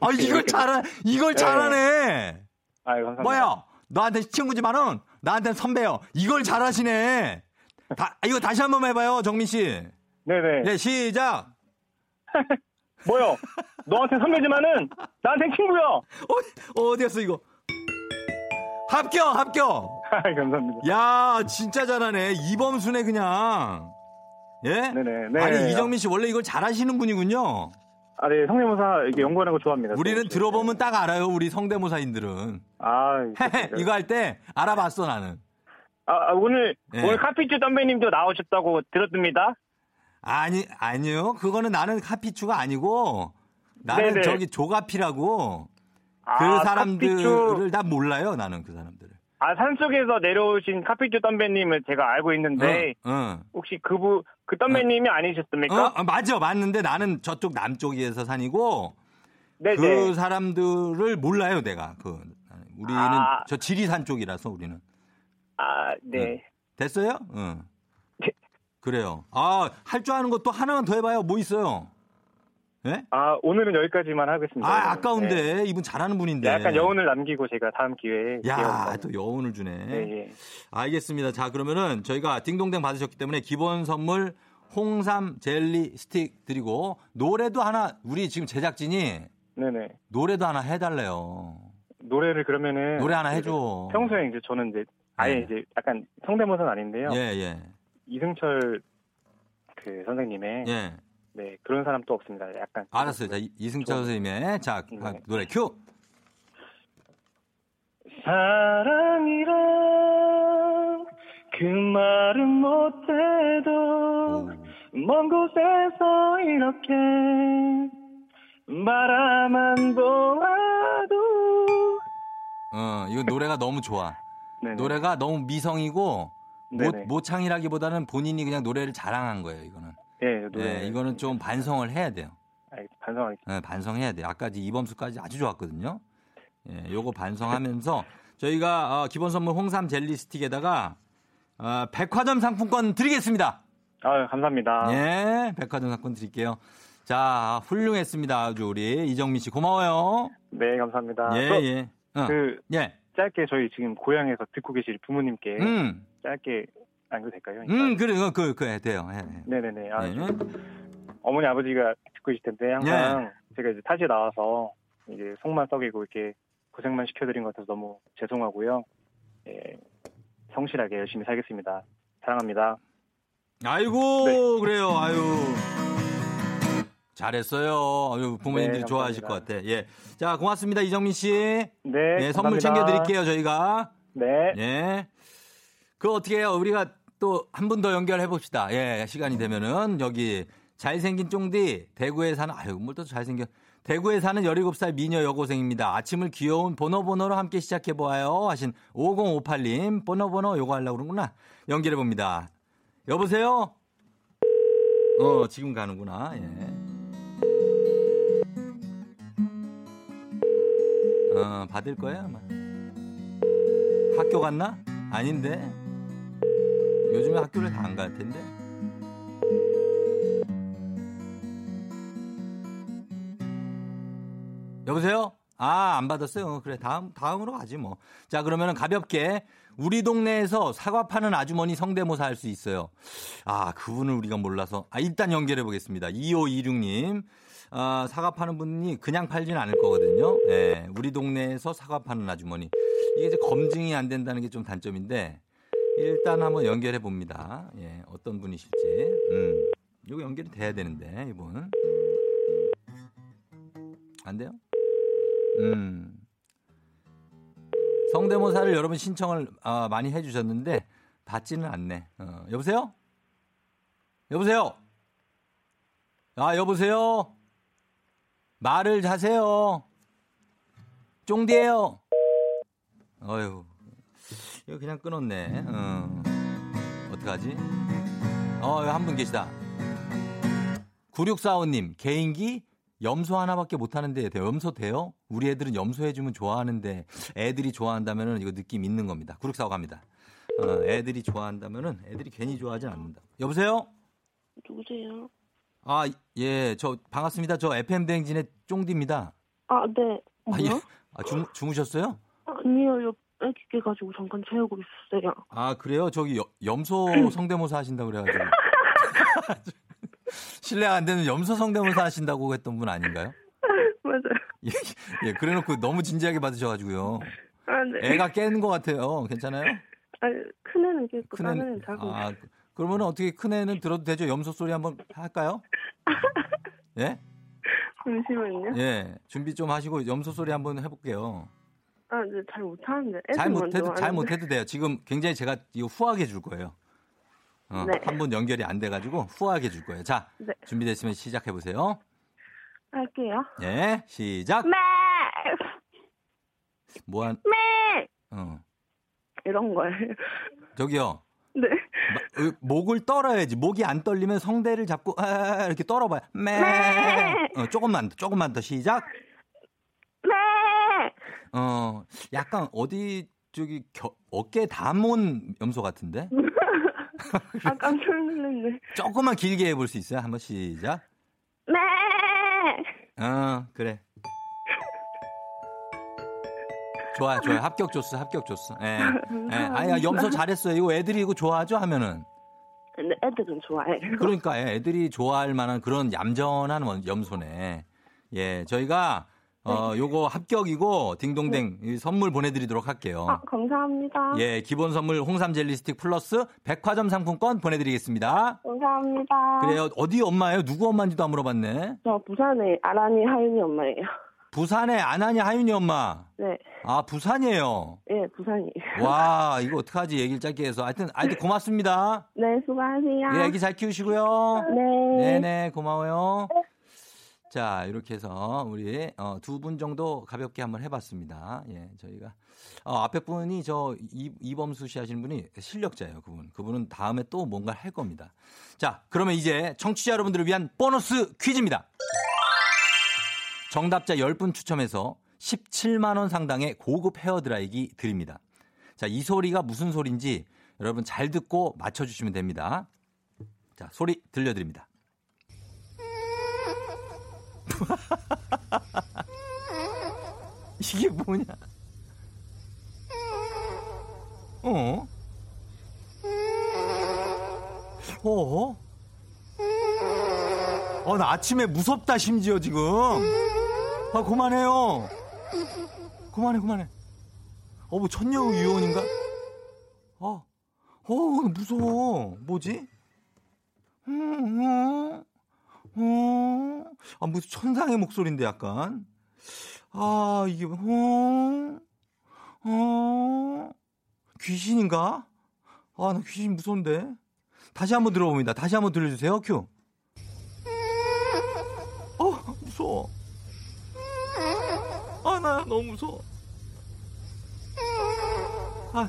아, 이걸 잘하, 이걸 잘하네. 아유, 감사합니다. 뭐야? 너한테 친구지만은 나한테는 선배요. 이걸 잘하시네. 다, 이거 다시 한번 해봐요, 정민 씨. 네네. 예, 시작. 뭐요? 너한텐 선배지만은 나한텐 친구요. 어, 어디였어, 이거? 합격, 합격. 아, 감사합니다. 야, 진짜 잘하네. 이범수네, 그냥. 예? 네네. 네. 아니, 이정민 씨 원래 이걸 잘하시는 분이군요. 아, 네, 성대모사 이게 연구하는 거 좋아합니다. 우리는 또. 들어보면 딱 알아요, 우리 성대모사인들은. 아, 이거 할 때 알아봤어, 나는. 아, 아, 오늘 네. 오늘 카피쭈 선배님도 나오셨다고 들었습니다. 아니, 아니요. 그거는 나는 카피추가 아니고, 나는 네네. 저기 조가피라고, 아, 그 사람들을 다 몰라요, 나는 그 사람들을. 아, 산 속에서 내려오신 카피쭈 선배님을 제가 알고 있는데 어, 어. 혹시 그부 그 선배님이 아니셨습니까? 어, 어, 맞아, 맞는데 나는 저쪽 남쪽에서 산이고, 네네. 그 사람들을 몰라요, 내가. 그, 우리는 아. 저 지리산 쪽이라서 우리는. 아, 네. 됐어요? 응. 네. 그래요. 아, 할 줄 아는 것도 하나만 더 해봐요. 뭐 있어요? 예? 아, 오늘은 여기까지만 하겠습니다. 아, 아까운데. 네. 이분 잘하는 분인데. 약간 여운을 남기고 제가 다음 기회에 야, 기회합니다. 또 여운을 주네. 네, 예. 알겠습니다. 자, 그러면은 저희가 딩동댕 받으셨기 때문에 기본 선물 홍삼 젤리 스틱 드리고 노래도 하나 우리 지금 제작진이 네네. 노래도 하나 해달래요. 노래를 그러면은 노래 하나 해줘. 평소에 이제 저는 이제 아예 네. 이제 약간 성대모사는 아닌데요. 예, 예, 이승철 그 선생님의 예. 네 그런 사람 또 없습니다. 약간 알았어요. 자, 이- 이승철 선생님의 자 네. 노래 큐. 사랑이란 그 말은 못해도 오. 먼 곳에서 이렇게 바라만 보아도 어, 이거 노래가 너무 좋아. 네네. 노래가 너무 미성이고 모. 모창이라기보다는 본인이 그냥 노래를 자랑한 거예요. 이거는. 예. 예, 이거는 좀 반성을 해야 돼요. 아, 반성하겠습니다. 예, 반성해야 돼요. 아까 이범수까지 아주 좋았거든요. 예, 요거 반성하면서 저희가 어, 기본 선물 홍삼 젤리 스틱에다가 어, 백화점 상품권 드리겠습니다. 아, 감사합니다. 예, 백화점 상품권 드릴게요. 자, 훌륭했습니다. 아주 우리 이정민 씨 고마워요. 네, 감사합니다. 예, 또 예. 어, 그 예. 짧게 저희 지금 고향에서 듣고 계실 부모님께 음, 짧게 안도 될까요? 음, 그래, 그, 그, 그, 돼요. 예, 예. 네네 네. 아, 예. 어머니 아버지가 듣고 계실 텐데 항상 제가 이제 타지에 나와서 이제 속만 썩이고 이렇게 고생만 시켜드린 것 같아서 너무 죄송하고요. 예, 성실하게 열심히 살겠습니다. 사랑합니다. 아이고, 네. 그래요. 아유. 잘했어요. 아유, 부모님들이 네, 좋아하실 것. 같아. 예. 자, 고맙습니다. 이정민 씨. 네, 예, 선물 감사합니다. 챙겨드릴게요, 저희가. 네. 예. 그 어떻게 해요? 우리가 또 한 분 더 연결해 봅시다. 예, 시간이 되면은 여기 잘생긴 쫑디 대구에 사는 아유, 뭘 또 잘생겨. 대구에 사는 17살 미녀 여고생입니다. 아침을 귀여운 번호번호로 함께 시작해 보아요. 하신 5058님. 번호번호 요거 하려고 그러구나. 연결해 봅니다. 여보세요? 어, 지금 가는구나. 예. 어, 받을 거예요, 아마. 학교 갔나? 아닌데. 요즘에 학교를 다 안 갈 텐데. 여보세요? 아, 안 받았어요. 그래, 다음, 다음으로 가지 뭐. 자, 그러면은 가볍게 우리 동네에서 사과 파는 아주머니 성대모사 할 수 있어요. 아, 그분을 우리가 몰라서. 아, 일단 연결해 보겠습니다. 2526님. 아, 사과 파는 분이 그냥 팔지는 않을 거거든요. 예, 우리 동네에서 사과 파는 아주머니. 이게 이제 검증이 안 된다는 게 좀 단점인데, 일단 한번 연결해 봅니다. 예, 어떤 분이실지. 음, 이거 연결이 돼야 되는데, 이분. 안 돼요? 음. 성대모사를 여러분 신청을 아, 많이 해주셨는데, 받지는 않네. 어, 여보세요? 여보세요? 아, 여보세요? 말을 하세요. 쫑디예요. 어휴. 이거 그냥 끊었네. 어. 어떡하지? 어, 한 분 계시다. 9645님, 개인기 염소 하나밖에 못하는데 염소 돼요? 우리 애들은 염소해주면 좋아하는데 애들이 좋아한다면 이거 느낌 있는 겁니다. 9645 갑니다. 어, 애들이 좋아한다면은 애들이 괜히 좋아하진 않는다. 여보세요? 누구세요? 아, 예, 저 반갑습니다. 저 FM 대행진의 쫑디입니다. 아, 네. 아, 예. 아, 주, 주무셨어요? 아니요, 옆 애기게 가지고 잠깐 재우고 있었어요. 아, 그래요? 저기 여- 염소 성대모사 하신다고 그래가지고. 실례가 안 되는 염소 성대모사 하신다고 했던 분 아닌가요? 맞아요. 예, 예, 그래 놓고 너무 진지하게 받으셔가지고요. 아, 네. 애가 깨는 것 같아요. 괜찮아요? 아, 큰 애는 깼고, 큰 애는- 작은. 아, 그러면 어떻게 큰 애는 들어도 되죠? 염소 소리 한번 할까요? 예? 잠시만요. 예. 준비 좀 하시고 염소 소리 한번 해볼게요. 아, 네, 잘 못하는데. 잘 애들만 못해도, 잘. 못해도 돼요. 지금 굉장히 제가 이거 후하게 줄 거예요. 어, 네. 한분 연결이 안 돼가지고 후하게 줄 거예요. 자, 네. 준비됐으면 시작해보세요. 할게요. 예, 시작! 매! 뭐한, 매! 어, 이런 거예요. 저기요. 네. 마- 목을 떨어야지. 목이 안 떨리면 성대를 잡고, 아, 이렇게 떨어봐요. 매! 매! 어, 조금만 더, 조금만 더 시작! 매! 어, 약간 어디, 저기, 겨, 어깨 담은 염소 같은데? 아, 깜짝 놀랐네. 조금만 길게 해볼 수 있어요? 한번 시작. 매! 어, 그래. 좋아요, 좋아요. 합격 줬어, 합격 줬어. 예. 예. 아야, 염소 잘했어요. 이거 애들이 이거 좋아하죠? 하면은. 근데 애들은 좋아해. 그러니까 예, 애들이 좋아할 만한 그런 얌전한 원- 염소네. 예, 저희가 어 요거 합격이고 딩동댕 이 선물 보내드리도록 할게요. 아, 감사합니다. 예, 기본 선물 홍삼 젤리 스틱 플러스 백화점 상품권 보내드리겠습니다. 감사합니다. 그래요. 어디 엄마예요? 누구 엄마인지도 안 물어봤네. 저 부산의 아란이 하윤이 엄마예요. 부산의 아나니 하윤이 엄마. 네. 아, 부산이에요. 예, 부산이에요. 와, 이거 어떡하지? 얘기를 짧게 해서. 하여튼, 하여튼 고맙습니다. 네, 수고하세요. 예, 애기 잘 키우시고요. 네. 네네, 고마워요. 자, 이렇게 해서 우리 어, 두분 정도 가볍게 한번 해봤습니다. 예, 저희가 어, 앞에 분이 저 이, 이범수 씨 하시는 분이 실력자예요. 그분. 그분은 다음에 또 뭔가 할 겁니다. 자, 그러면 이제 청취자 여러분들을 위한 보너스 퀴즈입니다. 정답자 10분 추첨해서 17만 원 상당의 고급 헤어 드라이기 드립니다. 자, 이 소리가 무슨 소리인지 여러분 잘 듣고 맞춰 주시면 됩니다. 자, 소리 들려드립니다. 이게 뭐냐? 어? 어? 어, 나 아침에 무섭다, 심지어 지금. 아, 그만해요. 그만해, 그만해. 어, 뭐, 천녀의 유언인가? 어, 어, 무서워. 뭐지? 음, 어, 어, 아, 무슨 천상의 목소리인데, 약간. 아, 이게, 어, 어, 귀신인가? 아, 나 귀신 무서운데. 다시 한번 들어봅니다. 다시 한번 들려주세요, 큐. 어, 무서워. 아, 나 너무 무서워. 아,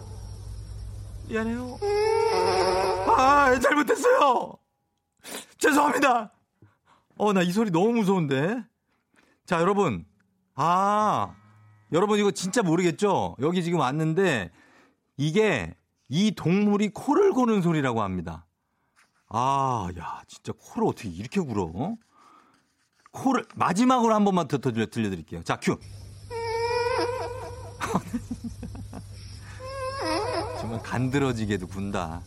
미안해요. 아, 잘못했어요. 죄송합니다. 어, 나 이 소리 너무 무서운데. 자, 여러분. 아, 여러분 이거 진짜 모르겠죠? 여기 지금 왔는데 이게 이 동물이 코를 고는 소리라고 합니다. 아, 야, 진짜 코를 어떻게 이렇게 굴어? 어? 코를 마지막으로 한 번만 더, 더 들려, 들려드릴게요. 자, 큐. 정말 간드러지게도 군다.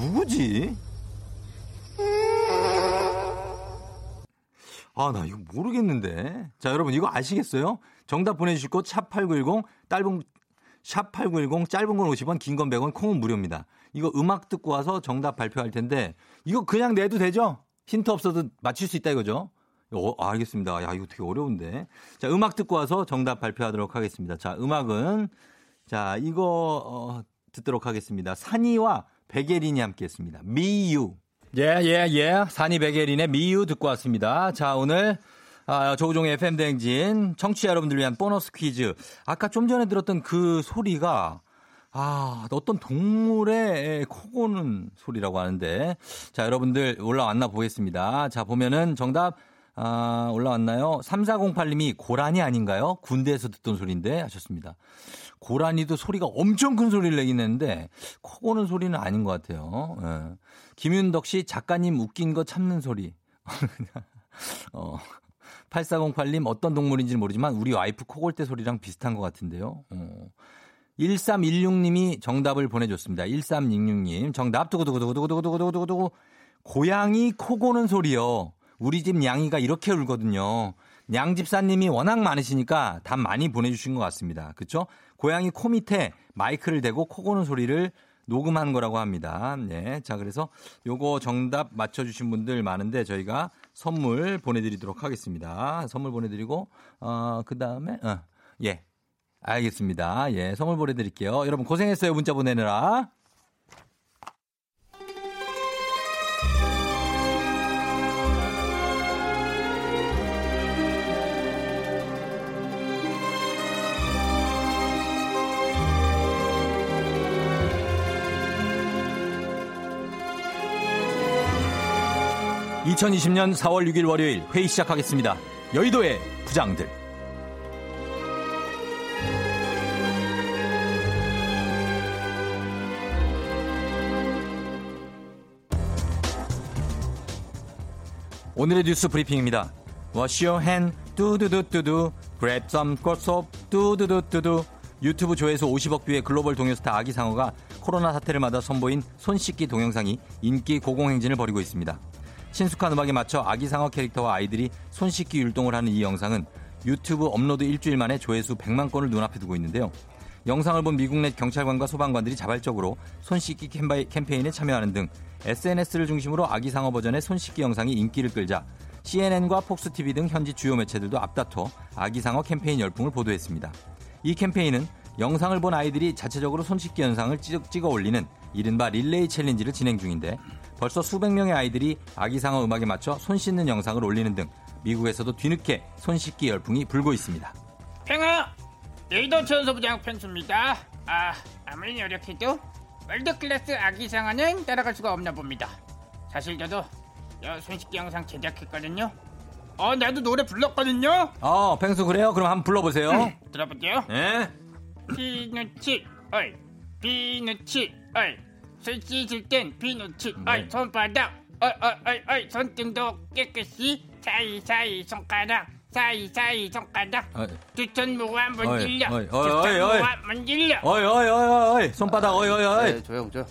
누구지? 아, 나 이거 모르겠는데. 자, 여러분 이거 아시겠어요? 정답 보내주실 곳 샵8910 짧은 샵8910 짧은 건 50원, 긴 건 100원, 콩은 무료입니다. 이거 음악 듣고 와서 정답 발표할 텐데 이거 그냥 내도 되죠? 힌트 없어도 맞출 수 있다 이거죠? 어, 알겠습니다. 야, 이거 되게 어려운데. 자, 음악 듣고 와서 정답 발표하도록 하겠습니다. 자, 음악은 자, 이거 어, 듣도록 하겠습니다. 산이와 백예린이 함께 했습니다. 미유. 예, 예, 예. 산이 백예린의 미유 듣고 왔습니다. 자, 오늘 아, 조우종의 FM대행진, 청취자 여러분들 위한 보너스 퀴즈. 아까 좀 전에 들었던 그 소리가, 아, 어떤 동물의 코 고는 소리라고 하는데. 자, 여러분들 올라왔나 보겠습니다. 자, 보면은 정답, 아, 올라왔나요? 3408님이 고라니 아닌가요? 군대에서 듣던 소리인데 하셨습니다. 고라니도 소리가 엄청 큰 소리를 내긴 했는데, 코 고는 소리는 아닌 것 같아요. 예. 김윤덕 씨, 작가님 웃긴 거 참는 소리. 어, 8408님 어떤 동물인지는 모르지만 우리 와이프 코골대 소리랑 비슷한 것 같은데요. 어. 1316님이 정답을 보내줬습니다. 1316님 정답 두구두구두구두구두구두구두구 고양이 코 고는 소리요. 우리 집 양이가 이렇게 울거든요. 양 집사님이 워낙 많으시니까 답 많이 보내주신 것 같습니다. 그렇죠? 고양이 코 밑에 마이크를 대고 코 고는 소리를 녹음한 거라고 합니다. 네. 자, 그래서 요거 정답 맞춰주신 분들 많은데 저희가 선물 보내드리도록 하겠습니다. 선물 보내드리고, 어, 그 다음에, 어, 예. 알겠습니다. 예. 선물 보내드릴게요. 여러분 고생했어요. 문자 보내느라. (2020년 4월 6일) 월요일 회의 시작하겠습니다 여의도의 부장들 오늘의 뉴스 브리핑입니다. Wash your hand, 뚜두두뚜두. Grab some soap, 뚜두두뚜두. 유튜브 조회수 50억 뷰의 글로벌 동요스타 아기상어가 코로나 사태를 맞아 선보인 손 씻기 동영상이 인기 고공행진을 벌이고 있습니다. 친숙한 음악에 맞춰 아기상어 캐릭터와 아이들이 손 씻기 율동을 하는 이 영상은 유튜브 업로드 일주일 만에 조회수 100만 건을 눈앞에 두고 있는데요. 영상을 본 미국 내 경찰관과 소방관들이 자발적으로 손 씻기 캠페인에 참여하는 등 SNS를 중심으로 아기상어 버전의 손 씻기 영상이 인기를 끌자 CNN과 폭스TV 등 현지 주요 매체들도 앞다퉈 아기상어 캠페인 열풍을 보도했습니다. 이 캠페인은 영상을 본 아이들이 자체적으로 손 씻기 영상을 찍- 찍어 올리는 이른바 릴레이 챌린지를 진행 중인데 벌써 수백 명의 아이들이 아기상어 음악에 맞춰 손 씻는 영상을 올리는 등 미국에서도 뒤늦게 손 씻기 열풍이 불고 있습니다. 팽아 여의도 천서부장 펜수입니다 아 아무리 노력해도 월드클래스 아기상어는 따라갈 수가 없나 봅니다 사실 저도 여 손씻기 영상 제작했거든요 어 나도 노래 불렀거든요 어, 펭수 그래요? 그럼 한번 불러보세요. 들어볼게요 예? 비누치 어이 비누치 어 이손 씻을 땐 비누치 네. 어이 손바닥 어이 어이 어이 어이 손등도 깨끗이 사이사이 손가락 사이사이 손가락. 두천 어이, 문질려 두천. 모아 문질려 어이, 어이, 어이, 어이, 손바닥, 어이, 어이, 어이. 네, 조용 조용.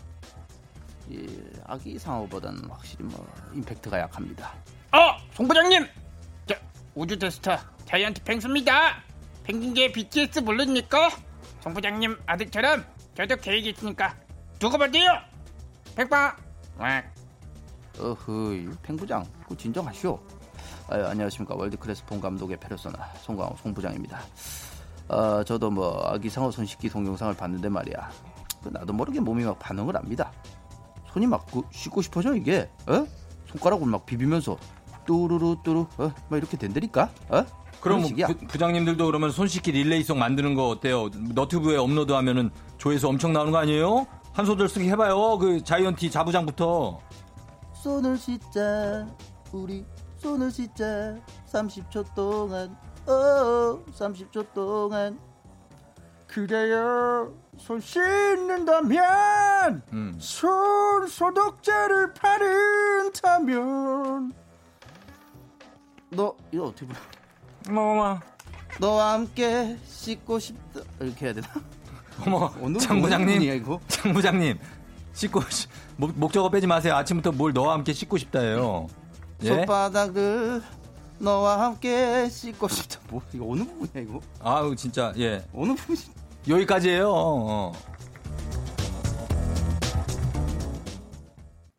이 아기 상어보다는 확실히 뭐 임팩트가 약합니다. 어! 송 부장님! 저 우주 대스타 자이언트 펭수입니다 펭귄계 BTS 모릅니까? 송 부장님 아들처럼 저도 계획이 있으니까 두고 봐도요 백방 와 어허, 팽부장, 그 진정하시오. 아유, 안녕하십니까 월드클래스 본 감독의 페르소나 송강호 송 부장입니다. 어, 저도 뭐 아기 상어 손 씻기 동영상을 봤는데 말이야. 그 나도 모르게 몸이 막 반응을 합니다. 손이 막 그, 씻고 싶어져 이게. 어? 손가락을 막 비비면서 뚜루루 뚜루 어? 막 이렇게 된다니까. 어? 그럼. 부, 부장님들도 그러면 손 씻기 릴레이송 만드는 거 어때요? 너튜브에 업로드하면은 조회수 엄청 나오는 거 아니에요? 한 소절 쓰기 해봐요. 그 자이언티 자부장부터. 손을 씻자 우리 손을 씻자 30초 동안 어 30초 동안 그래요 손 씻는다면 음. 손 소독제를 바른다면 너 이거 어떻게 불러 어머, 너와 함께 씻고 싶다 이렇게 해야 되나 어머, 장뭐 부장님? 장 부장님, 씻고 시- 목, 목적어 빼지 마세요. 아침부터 뭘 너와 함께 씻고 싶다예요. 예? 손바닥을 너와 함께 씻고 싶다 뭐 이거 어느 부분이야 이거 아우 진짜 예 어느 부분이 여기까지예요. 어.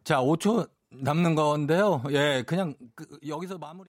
자, 5초 남는 건데요. 예, 그냥 그- 여기서 마무리.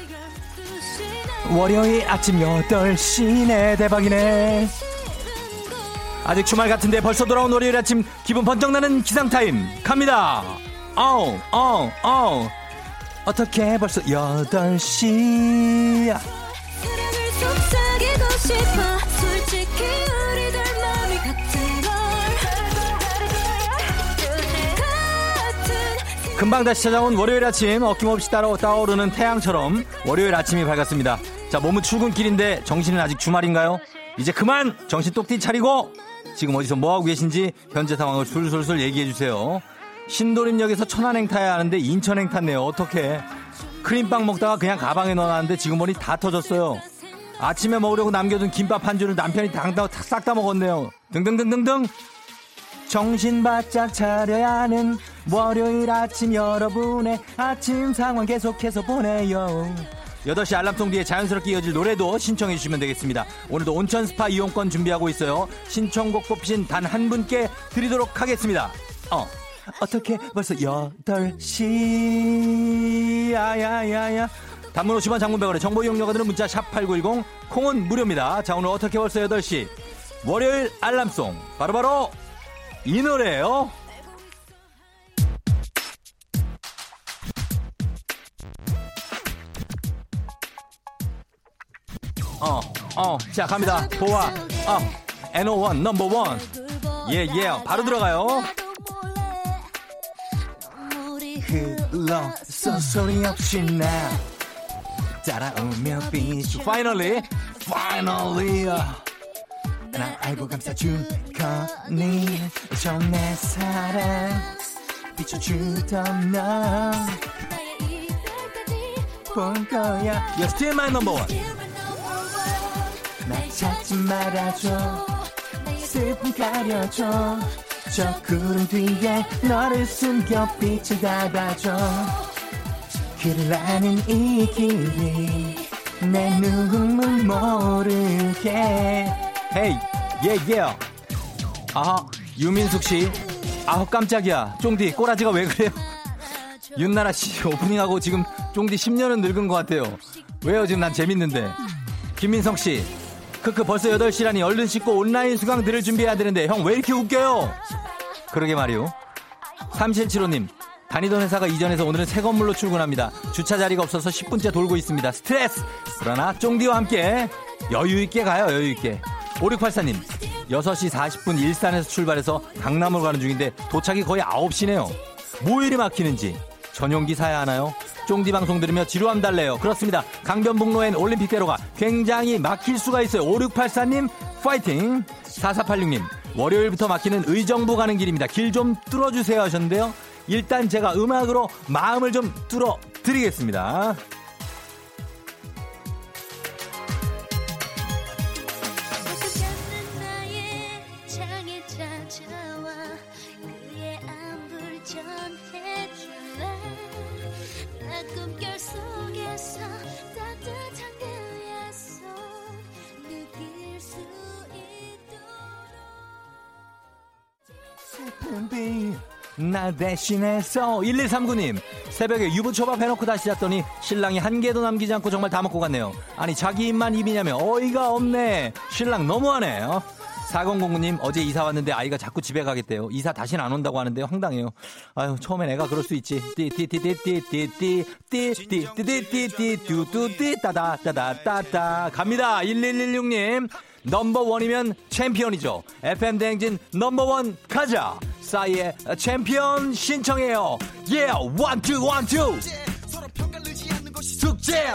월요일 아침 8시네. 대박이네. 아직 주말 같은데 벌써 돌아온 월요일 아침 기분 번쩍 나는 기상타임. 갑니다. 어우 어우 어우 어떻게 벌써 8시? 사랑을 속삭이고 싶어. 솔직히 우리들 마음이 같은 걸. 같은 금방 다시 찾아온 월요일 아침 어김없이 따라 떠오르는 태양처럼 월요일 아침이 밝았습니다. 자, 몸은 출근길인데 정신은 아직 주말인가요? 이제 그만 정신 똑띠 차리고 지금 어디서 뭐하고 계신지 현재 상황을 술술술 얘기해 주세요. 신도림역에서 천안행 타야 하는데 인천행 탔네요. 어떻게? 크림빵 먹다가 그냥 가방에 넣어놨는데 지금 머리 다 터졌어요. 아침에 먹으려고 남겨둔 김밥 한 줄을 남편이 싹 다 먹었네요. 등등등등등. 정신 바짝 차려야 하는 월요일 아침 여러분의 아침 상황 계속해서 보내요. 8시 알람통 뒤에 자연스럽게 이어질 노래도 신청해 주시면 되겠습니다. 오늘도 온천 스파 이용권 준비하고 있어요. 신청곡 뽑히신 단 한 분께 드리도록 하겠습니다. 어. 어떻게 벌써 8시 야야야야 단문 50원 장문 100원에 정보 이용료가 드는 문자 샵 8910 콩은 무료입니다. 자 오늘 어떻게 벌써 8시 월요일 알람송 바로바로 이 노래예요. 어, 어, 자 갑니다. 보아, 어, NO1 넘버 원. 예, 예, 바로 들어가요. 흘러 소리 없이 나 따라오며 비추. Finally, finally. 나 알고 감싸줄 거니 좀내 사랑 비춰주던 넌볼 거야 You're still my number one 나 찾지 말아줘. 슬픔 가려줘. 저 구름 뒤에 너를 숨겨 빛을 닫아줘. 길을 아는 이 길이 내 눈물 모르게. 헤이 예예. 아하 유민숙 씨. 아우 깜짝이야. 쫑디 꼬라지가 왜 그래요? 윤나라 씨 오프닝하고 지금 쫑디 10년은 늙은 것 같아요. 왜요? 지금 난 재밌는데. 김민성 씨 크크 벌써 8시라니 얼른 씻고 온라인 수강 들을 준비해야 되는데 형 왜 이렇게 웃겨요 그러게 말이요 3775님 다니던 회사가 이전해서 오늘은 새 건물로 출근합니다. 주차 자리가 없어서 10분째 돌고 있습니다. 스트레스! 그러나 쫑디와 함께 여유있게 가요, 여유있게. 5684님, 6시 40분 일산에서 출발해서 강남으로 가는 중인데 도착이 거의 9시네요. 뭐 이리 막히는지. 전용기 사야 하나요? 쫑디 방송 들으며 지루함 달래요. 그렇습니다. 강변북로엔 올림픽대로가 굉장히 막힐 수가 있어요. 5684님, 파이팅! 4486님, 월요일부터 막히는 의정부 가는 길입니다. 길 좀 뚫어주세요 하셨는데요. 일단 제가 음악으로 마음을 좀 뚫어 드리겠습니다. 비나 대신해서 1139님 새벽에 유부초밥 해놓고 다시 잤더니 신랑이 한 개도 남기지 않고 정말 다 먹고 갔네요 아니 자기 입만 입이냐면 어이가 없네 신랑 너무하네 요 4009님 어제 이사 왔는데 아이가 자꾸 집에 가겠대요 이사 다시는 안 온다고 하는데요 황당해요 아유 처음엔 애가 그럴 수 있지 띠띠띠띠띠띠띠띠띠띠띠띠띠 따다 따다 따다 갑니다 1116님 넘버원이면 챔피언이죠. FM 대행진 넘버원 가자. 싸이의 챔피언 신청해요. Yeah 원투 원투 숙제.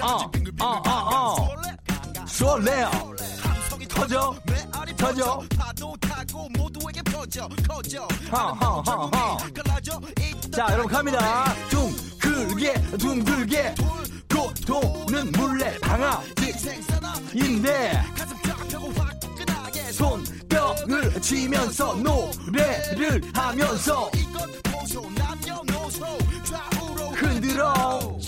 어어 어어. 쏠래요. 터져. 터져. 허허허허 자 여러분 갑니다. 둥글게 둥글게 고도는 물레 방아 인데 손뼉 벽을 치면서 노래를 하면서 흔들어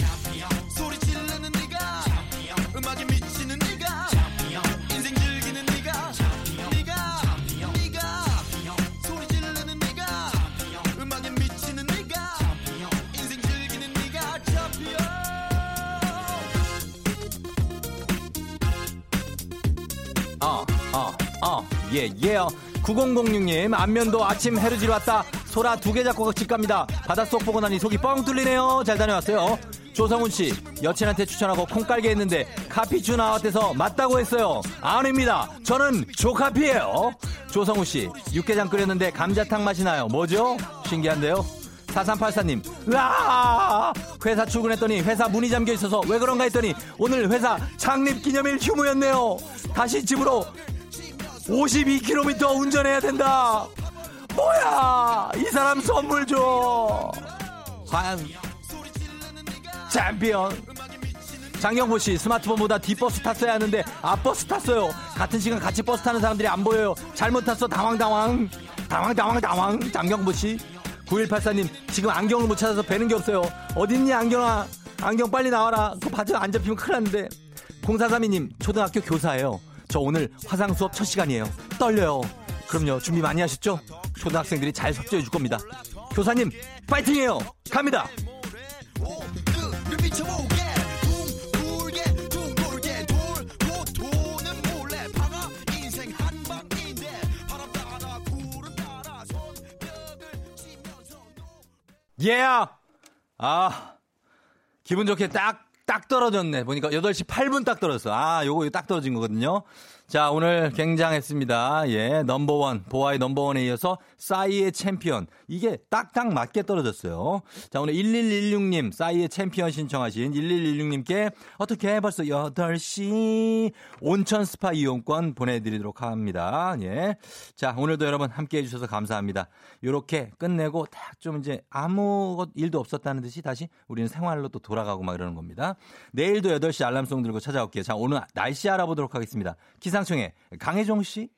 어, 어, 어, 예, 예요. 9006님, 안면도 아침 해루질 왔다. 소라 두 개 잡고 집 갑니다. 바닷속 보고 나니 속이 뻥 뚫리네요. 잘 다녀왔어요. 조성훈 씨, 여친한테 추천하고 콩 깔게 했는데 카피추 나왔대서 맞다고 했어요. 아닙니다. 저는 조카피예요. 조성훈 씨, 육개장 끓였는데 감자탕 맛이 나요. 뭐죠? 신기한데요. 4384님, 으아! 회사 출근했더니 회사 문이 잠겨 있어서 왜 그런가 했더니 오늘 회사 창립 기념일 휴무였네요. 다시 집으로 52km 운전해야 된다. 뭐야! 이 사람 선물 줘. 과연 챔피언. 장경보 씨 스마트폰보다 뒷버스 탔어야 하는데 앞버스 탔어요. 같은 시간 같이 버스 타는 사람들이 안 보여요. 잘못 탔어 당황 당황 당황 당황 당황 장경보 씨 9184님 지금 안경을 못 찾아서 뵈는 게 없어요. 어딨니 안경아 안경 빨리 나와라. 그 바지 안 잡히면 큰일 났는데 0432님 초등학교 교사예요. 저 오늘 화상 수업 첫 시간이에요. 떨려요. 그럼요 준비 많이 하셨죠? 초등학생들이 잘 섭제해 줄 겁니다. 교사님 파이팅해요. 갑니다. 예! 아, 기분 좋게 딱, 딱 떨어졌네. 보니까 8시 8분 딱 떨어졌어. 아, 요거 딱 떨어진 거거든요. 자, 오늘 굉장했습니다. 예, 넘버원, 보아의 넘버원에 이어서 싸이의 챔피언. 이게 딱딱 맞게 떨어졌어요. 자, 오늘 1116님, 싸이의 챔피언 신청하신 1116님께 어떻게 벌써 8시 온천 스파 이용권 보내드리도록 합니다. 예. 자, 오늘도 여러분 함께 해주셔서 감사합니다. 요렇게 끝내고 딱 좀 이제 아무 것 일도 없었다는 듯이 다시 우리는 생활로 또 돌아가고 막 이러는 겁니다. 내일도 8시 알람송 들고 찾아올게요. 자, 오늘 날씨 알아보도록 하겠습니다. 기상청에 강혜종 씨.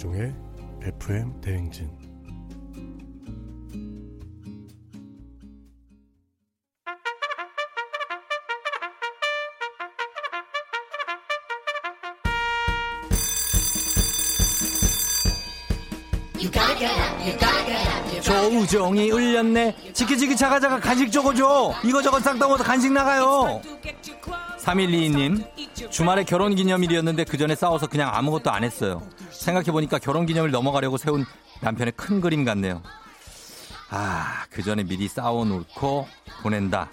조우종의 FM 대행진 조우종이 울렸네. 지키지키 자가자가 간식 적어줘. 이거저거 싹다 먹어서 간식 나가요. 3122님, 주말에 결혼 기념일이었는데 그 전에 싸워서 그냥 아무것도 안 했어요. 생각해보니까 결혼 기념일 넘어가려고 세운 남편의 큰 그림 같네요. 아, 그 전에 미리 싸워놓고 보낸다.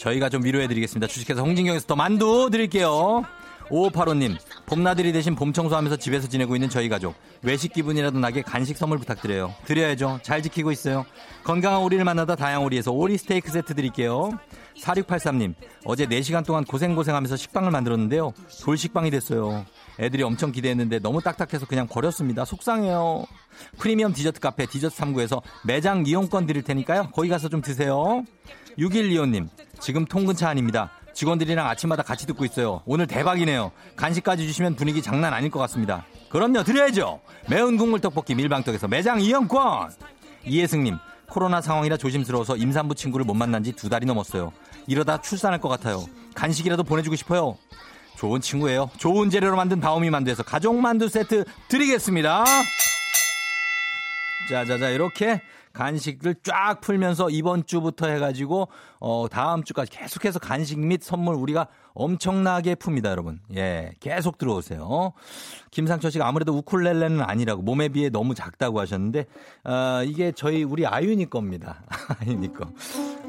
저희가 좀 위로해드리겠습니다. 주식회사 홍진경에서 더 만두 드릴게요. 5585님, 봄나들이 대신 봄 청소하면서 집에서 지내고 있는 저희 가족. 외식 기분이라도 나게 간식 선물 부탁드려요. 드려야죠. 잘 지키고 있어요. 건강한 오리를 만나다 다양오리에서 오리 스테이크 세트 드릴게요. 4683님, 어제 4시간 동안 고생고생하면서 식빵을 만들었는데요. 돌식빵이 됐어요. 애들이 엄청 기대했는데 너무 딱딱해서 그냥 버렸습니다. 속상해요. 프리미엄 디저트 카페 디저트 3구에서 매장 이용권 드릴 테니까요. 거기 가서 좀 드세요. 6125님, 지금 통근차 아닙니다. 직원들이랑 아침마다 같이 듣고 있어요. 오늘 대박이네요. 간식까지 주시면 분위기 장난 아닐 것 같습니다. 그럼요, 드려야죠. 매운 국물 떡볶이 밀방떡에서 매장 이용권. 이혜승님, 코로나 상황이라 조심스러워서 임산부 친구를 못 만난 지 두 달이 넘었어요. 이러다 출산할 것 같아요. 간식이라도 보내주고 싶어요. 좋은 친구예요. 좋은 재료로 만든 다오미 만두에서 가족 만두 세트 드리겠습니다. 자자자 이렇게 간식을 쫙 풀면서 이번 주부터 해가지고 어 다음 주까지 계속해서 간식 및 선물 우리가 엄청나게 풉니다 여러분. 예 계속 들어오세요. 김상철 씨가 아무래도 우쿨렐레는 아니라고 몸에 비해 너무 작다고 하셨는데 어 이게 저희 우리 아윤이 겁니다. 아윤이 거.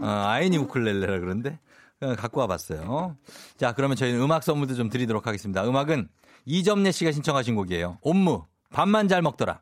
어, 아윤이 우쿨렐레라 그런데 어, 갖고 와봤어요. 자 그러면 저희는 음악 선물도 좀 드리도록 하겠습니다. 음악은 이점례 씨가 신청하신 곡이에요. 옴무 밥만 잘 먹더라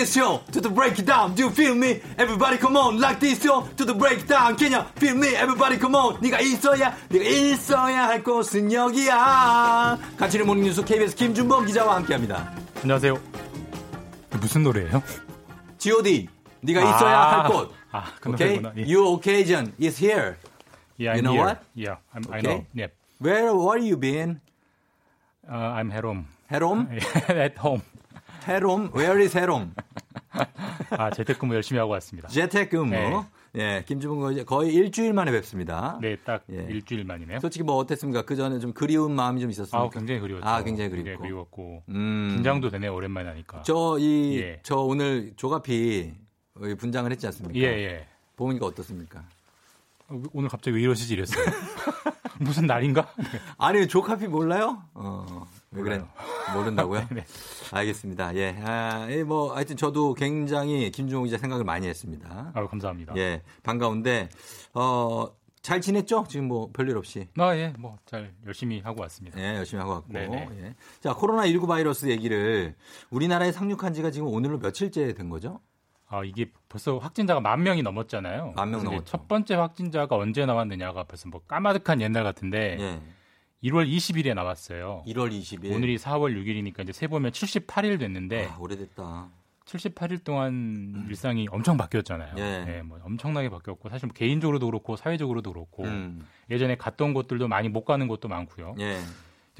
this, yo, to the break it down. Do you feel me? Everybody come on. Like this, yo, to the break down. Can you feel me? Everybody come on. 네가 있어야, 네가 있어야 할 곳은 여기야. 같이는 모닝 뉴스 KBS 김준범 기자와 함께합니다. 안녕하세요. 무슨 노래예요? G.O.D. 네가 있어야 아, 할 곳. 아, 그 Okay? 예. Your occasion is here. Yeah, You know here. what? Yeah, I'm, I Okay. know. Yep. Where, where you been? Uh, I'm at home. At home? at home. Home? Where is home? 아, 재택근무 열심히 하고 왔습니다. 재택근무. 네. 예, 이제 거의 일주일 만에 뵙습니다. 네, 딱 예. 일주일 만이네요. 솔직히 뭐 어땠습니까? 그 전에 좀 그리운 마음이 좀 있었습니까? 아, 굉장히 그리웠죠. 아, 굉장히 굉장히 그립고. 그리웠고. 음. 긴장도 되네요. 오랜만에 하니까. 저, 이, 예. 저 오늘 조가피 어, 분장을 했지 않습니까? 예, 예. 보니까 어떻습니까? 어, 오늘 갑자기 왜 이러시지 이랬어요. 무슨 날인가? 아니, 조카피 몰라요? 어, 왜 그래? 모른다고요? 네. 알겠습니다. 예. 아, 예, 뭐, 하여튼 저도 굉장히 김종욱 기자 생각을 많이 했습니다. 아, 감사합니다. 예, 반가운데, 어, 잘 지냈죠? 지금 뭐 별일 없이. 아, 예. 뭐 잘 열심히 하고 왔습니다. 예, 열심히 하고 왔고. 네네. 예. 자, 코로나19 바이러스 얘기를 우리나라에 상륙한 지가 지금 오늘로 며칠째 된 거죠? 아, 이게 벌써 확진자가 만 명이 넘었잖아요. 만명 넘었죠. 첫 번째 확진자가 언제 나왔느냐가 벌써 뭐 까마득한 옛날 같은데 예. 1월 20일에 나왔어요. 1월 20일. 오늘이 4월 6일이니까 이제 세 보면 78일 됐는데 아, 오래됐다. 78일 동안 일상이 엄청 바뀌었잖아요. 예. 예, 뭐 엄청나게 바뀌었고 사실 뭐 개인적으로도 그렇고 사회적으로도 그렇고 음. 예전에 갔던 곳들도 많이 못 가는 곳도 많고요. 예.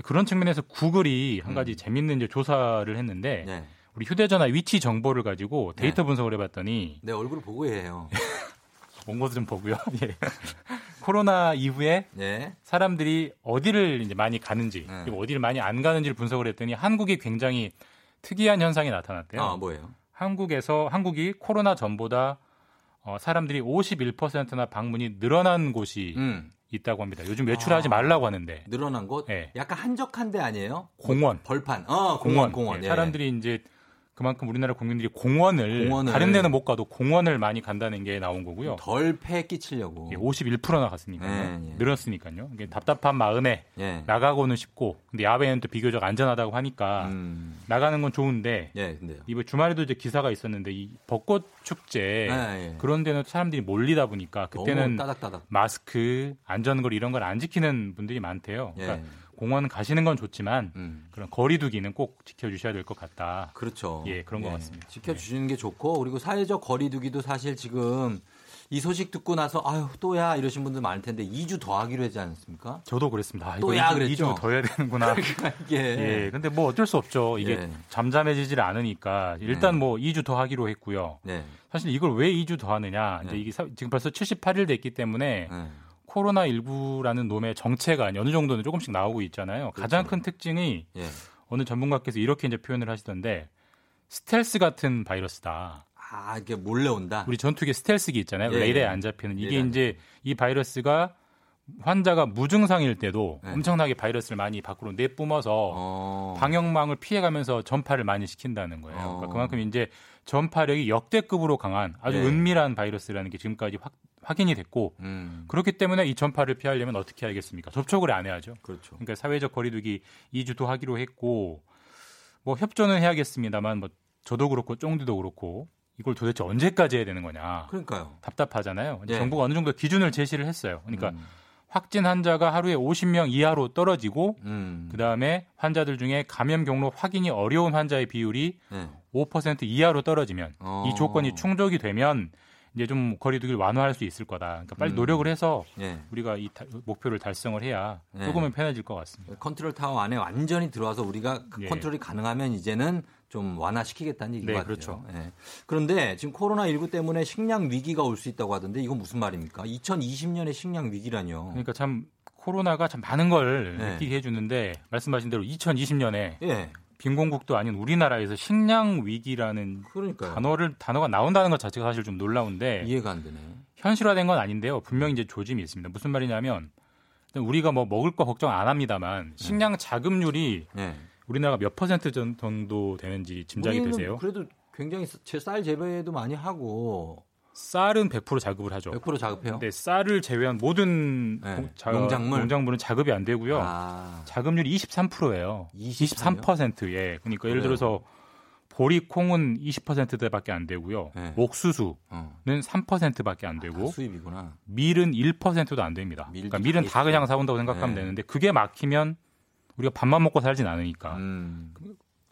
그런 측면에서 구글이 한 음. 가지 재밌는 이제 조사를 했는데 예. 우리 휴대전화 위치 정보를 가지고 데이터 네. 분석을 해봤더니 내 얼굴을 보고 해요. 온 것도 좀 보고요. 예. 코로나 이후에 예. 사람들이 어디를 이제 많이 가는지 네. 그리고 어디를 많이 안 가는지를 분석을 했더니 한국이 굉장히 특이한 현상이 나타났대요. 아, 뭐예요? 한국에서 한국이 코로나 전보다 어, 사람들이 51%나 방문이 늘어난 곳이 음. 있다고 합니다. 요즘 외출하지 아. 말라고 하는데 늘어난 곳? 예. 약간 한적한 데 아니에요? 공원, 벌판. 어, 공원, 공원. 예, 예. 사람들이 이제 그만큼 우리나라 국민들이 공원을, 공원을 다른 데는 못 가도 공원을 많이 간다는 게 나온 거고요. 덜패 끼치려고. 예, 51%나 갔으니까요. 예, 예. 늘었으니까요. 이게 답답한 마음에 예. 나가고는 싶고, 근데 야외는 또 비교적 안전하다고 하니까 음. 나가는 건 좋은데 예. 이번 주말에도 이제 기사가 있었는데 이 벚꽃 축제 예, 예. 그런 데는 사람들이 몰리다 보니까 그때는 따닥따닥. 마스크, 안전거리 이런 걸 안 지키는 분들이 많대요. 예. 그러니까 공원 가시는 건 좋지만 음. 그런 거리두기는 꼭 지켜주셔야 될 것 같다. 그렇죠. 예, 그런 것 같습니다. 지켜주시는 게 좋고 그리고 사회적 거리두기도 사실 지금 이 소식 듣고 나서 아유 또야 이러신 분들 많을 텐데 2주 더 하기로 했지 않습니까? 저도 그랬습니다. 아, 또야 2주, 그랬죠? 더 해야 되는구나. 이게 예, 근데 뭐 어쩔 수 없죠. 이게 예. 잠잠해지질 않으니까 일단 네. 뭐 2주 더 하기로 했고요. 네. 사실 이걸 왜 2주 더 하느냐. 이제 네. 이게 사- 지금 벌써 78일 됐기 때문에 네. 코로나 19라는 놈의 정체가 어느 정도는 조금씩 나오고 있잖아요. 가장 큰 특징이 예. 어느 전문가께서 이렇게 이제 표현을 하시던데 스텔스 같은 바이러스다. 아 이게 몰래 온다. 우리 전투기 스텔스기 있잖아요. 예, 레이더에 예. 안 잡히는 이게 안 이제 이 바이러스가 환자가 무증상일 때도 네. 엄청나게 바이러스를 많이 밖으로 내뿜어서 어. 방역망을 피해가면서 전파를 많이 시킨다는 거예요. 어. 그러니까 그만큼 이제 전파력이 역대급으로 강한 아주 네. 은밀한 바이러스라는 게 지금까지 확, 확인이 됐고 음. 그렇기 때문에 이 전파를 피하려면 어떻게 해야겠습니까? 접촉을 안 해야죠. 그렇죠. 그러니까 사회적 거리두기 2주도 하기로 했고 뭐 협조는 해야겠습니다만 뭐 저도 그렇고 쫑디도 그렇고 이걸 도대체 언제까지 해야 되는 거냐. 그러니까요. 답답하잖아요. 예. 정부가 어느 정도 기준을 제시를 했어요. 그러니까 음. 확진 환자가 하루에 50명 이하로 떨어지고 음. 그다음에 환자들 중에 감염 경로 확인이 어려운 환자의 비율이 네. 5% 이하로 떨어지면 어. 이 조건이 충족이 되면 이제 좀 거리두기를 완화할 수 있을 거다. 그러니까 빨리 음. 노력을 해서 예. 우리가 이 다- 목표를 달성을 해야 네. 조금은 편해질 것 같습니다. 컨트롤 타워 안에 완전히 들어와서 우리가 그 예. 컨트롤이 가능하면 이제는 좀 완화시키겠다는 얘기인 네, 것 같아요. 그렇죠. 예. 그런데 지금 코로나19 때문에 식량 위기가 올 수 있다고 하던데 이건 무슨 말입니까? 2020년에 식량 위기라뇨. 그러니까 참 코로나가 참 많은 걸 네. 느끼게 해주는데 말씀하신 대로 2020년에 예. 빈곤국도 아닌 우리나라에서 식량 위기라는 그러니까요. 단어를 단어가 나온다는 것 자체가 사실 좀 놀라운데 이해가 안 되네. 현실화된 건 아닌데요. 분명히 이제 조짐이 있습니다. 무슨 말이냐면 우리가 뭐 먹을 거 걱정 안 합니다만 식량 자급률이 네. 우리나라가 몇 퍼센트 전- 정도 되는지 짐작이 되세요? 그래도 굉장히 제- 쌀 재배도 많이 하고 쌀은 100% 자급을 하죠. 100% 자급해요. 근데 쌀을 제외한 모든 네. 공- 자- 농작물? 농작물은 자급이 안 되고요. 아, 자급률이 23%예요. 23%요? 23%예. 그러니까 예를 그래요? 들어서 보리 콩은 20%대밖에 안 되고요. 네. 옥수수는 어. 3%밖에 안다 되고 수입이구나. 밀은 1%도 안 됩니다. 밀도 그러니까 밀은 다다 그냥. 사온다고 생각하면 네. 되는데 그게 막히면 우리가 밥만 먹고 살진 않으니까 음.